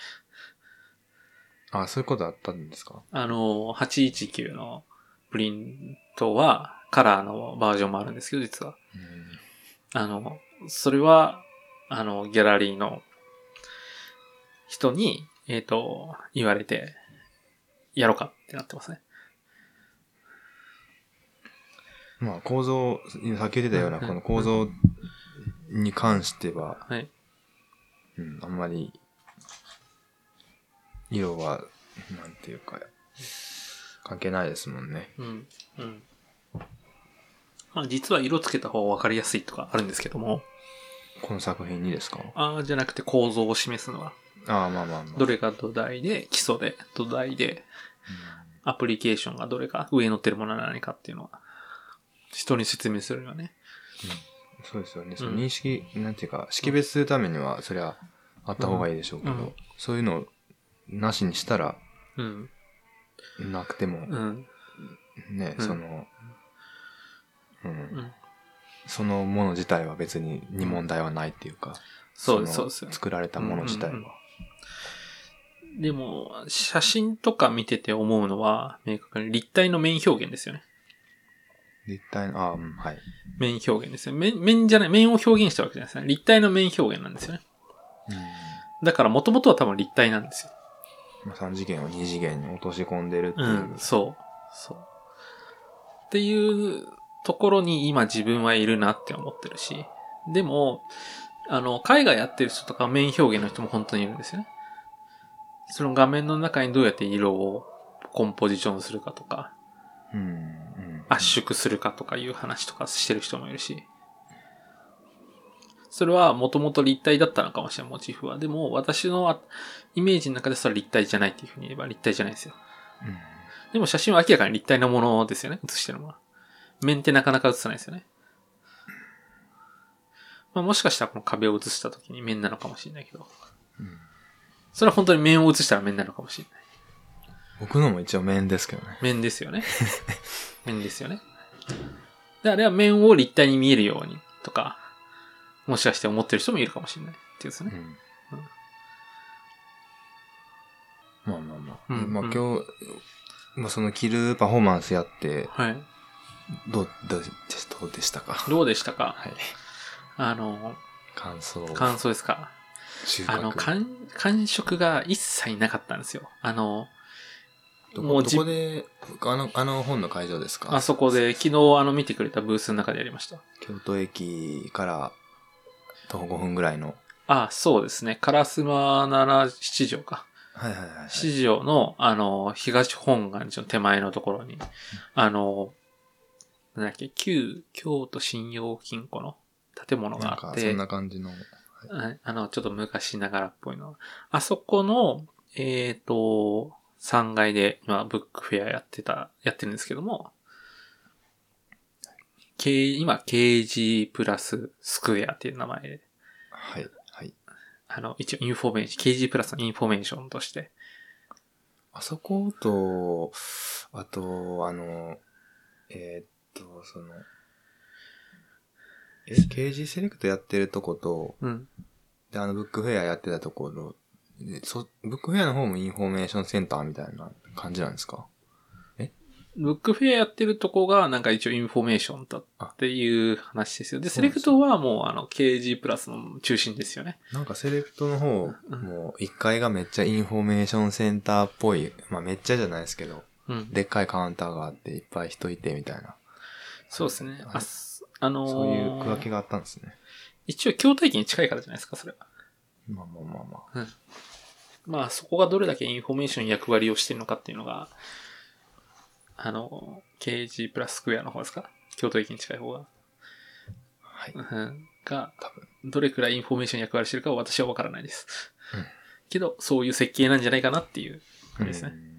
[SPEAKER 2] あそういうことあったんですか？
[SPEAKER 1] あの、819のプリントはカラーのバージョンもあるんですけど、実は。
[SPEAKER 2] うん
[SPEAKER 1] あの、それは、あの、ギャラリーの人に、えっ、と、言われて、やろうかってなってますね。
[SPEAKER 2] まあ構造、さっき言ってたような
[SPEAKER 1] うん
[SPEAKER 2] この構造に関しては、
[SPEAKER 1] はい。
[SPEAKER 2] うん、あんまり、色は、なんていうか、関係ないですもんね。
[SPEAKER 1] うん。うん。まあ、実は色つけた方が分かりやすいとかあるんですけども、
[SPEAKER 2] この作品にですか？
[SPEAKER 1] ああ、じゃなくて構造を示すのは、
[SPEAKER 2] ああ、まあまあまあ。
[SPEAKER 1] どれが土台で、基礎で、土台で、アプリケーションがどれか、上に乗ってるものは何かっていうのは、人に説明するにはね。
[SPEAKER 2] そうですよね。その
[SPEAKER 1] うん
[SPEAKER 2] 認識、なんていうか、識別するためには、そりゃ、あった方がいいでしょうけど、
[SPEAKER 1] うんうん
[SPEAKER 2] そういうのをなしにしたら、
[SPEAKER 1] うん。
[SPEAKER 2] なくても、
[SPEAKER 1] うん。
[SPEAKER 2] ね、
[SPEAKER 1] うん
[SPEAKER 2] その、うん、
[SPEAKER 1] うん。
[SPEAKER 2] そのもの自体は別にに問題はないっていうか、
[SPEAKER 1] そうです、そう
[SPEAKER 2] の
[SPEAKER 1] です。
[SPEAKER 2] 作られたもの自体は。
[SPEAKER 1] うんうんでも、写真とか見てて思うのは、明確に立体の面表現ですよね。
[SPEAKER 2] 立体の、ああ、うん、はい。
[SPEAKER 1] 面表現ですよ。面、面じゃない、面を表現したわけじゃないですね。立体の面表現なんですよね。だから元々は多分立体なんですよ。
[SPEAKER 2] うん。3次元を2次元に落とし込んでるっていう。
[SPEAKER 1] うん、そう。そう。っていうところに今自分はいるなって思ってるし。でも、あの、海外やってる人とか面表現の人も本当にいるんですよね。その画面の中にどうやって色をコンポジションするかとか、
[SPEAKER 2] うん。うん。
[SPEAKER 1] 圧縮するかとかいう話とかしてる人もいるし、それはもともと立体だったのかもしれない、モチーフは。でも、私のあイメージの中でそれは立体じゃないっていうふうに言えば立体じゃないですよ。
[SPEAKER 2] うん。
[SPEAKER 1] でも写真は明らかに立体なものですよね、写してるのは。面ってなかなか写さないですよね。まあもしかしたらこの壁を写した時に面なのかもしれないけど。
[SPEAKER 2] うん
[SPEAKER 1] それは本当に面を写したら面なのかもしれない。
[SPEAKER 2] 僕のも一応面ですけどね。
[SPEAKER 1] 面ですよね。面ですよね。で、あれは面を立体に見えるようにとか、もしかして思ってる人もいるかもしれないっていうですね。
[SPEAKER 2] うん。まあまあまあ。
[SPEAKER 1] うんうん
[SPEAKER 2] まあ今日、まあその着るパフォーマンスやって、
[SPEAKER 1] はい。
[SPEAKER 2] どう、どうでどうでしたか？
[SPEAKER 1] どうでしたか？
[SPEAKER 2] はい。
[SPEAKER 1] あの、
[SPEAKER 2] 感想。
[SPEAKER 1] 感想ですか？
[SPEAKER 2] 収穫
[SPEAKER 1] あの、感、感触が一切なかったんですよ。あの、
[SPEAKER 2] どこど
[SPEAKER 1] もうじ
[SPEAKER 2] こで、あの、あの本の会場ですか？
[SPEAKER 1] あそこで昨日あの見てくれたブースの中でやりました。
[SPEAKER 2] 京都駅から徒歩5分ぐらいの。
[SPEAKER 1] あ、そうですね。烏丸七七条か。
[SPEAKER 2] はいはいはい、はい。
[SPEAKER 1] 七条の、あの、東本願寺の手前のところに、あの、なんだっけ、旧京都信用金庫の建物があって
[SPEAKER 2] かそん、な感じの。
[SPEAKER 1] ああの、ちょっと昔ながらっぽいの。あそこの、えっ、と、3階で今、ブックフェアやってた、やってるんですけども、K、今、KG プラススクエアっていう名前で、
[SPEAKER 2] はい。はい。
[SPEAKER 1] あの、一応インフォメーション、KG プラスのインフォメーションとして、
[SPEAKER 2] あそこと、あと、あの、えーっと、その、え、KG セレクトやってるとこと、
[SPEAKER 1] うん。
[SPEAKER 2] で、あの、ブックフェアやってたところ、でそ、ブックフェアの方もインフォメーションセンターみたいな感じなんですか？
[SPEAKER 1] ブックフェアやってるとこが、なんか一応インフォメーションだっていう話ですよ。で、セレクトはもう、あの、KG プラスの中心ですよね。
[SPEAKER 2] なんかセレクトの方
[SPEAKER 1] うん
[SPEAKER 2] も1階がめっちゃインフォメーションセンターっぽい、まあめっちゃじゃないですけど、
[SPEAKER 1] うん。
[SPEAKER 2] でっかいカウンターがあっていっぱい人いてみたいな、
[SPEAKER 1] そうですね。
[SPEAKER 2] はい
[SPEAKER 1] あすあのー
[SPEAKER 2] そういう区分けがあったんですね。
[SPEAKER 1] 一応、京都駅に近いからじゃないですか、それは。
[SPEAKER 2] まあまあまあまあ。
[SPEAKER 1] まあ、そこがどれだけインフォメーション役割をしてるのかっていうのが、あの、KG プラススクエアの方ですか？京都駅に近い方が。
[SPEAKER 2] はい。
[SPEAKER 1] うんが、
[SPEAKER 2] 多分。
[SPEAKER 1] どれくらいインフォメーション役割してるかは私はわからないです。
[SPEAKER 2] うん
[SPEAKER 1] けど、そういう設計なんじゃないかなっていう感じですね。
[SPEAKER 2] うん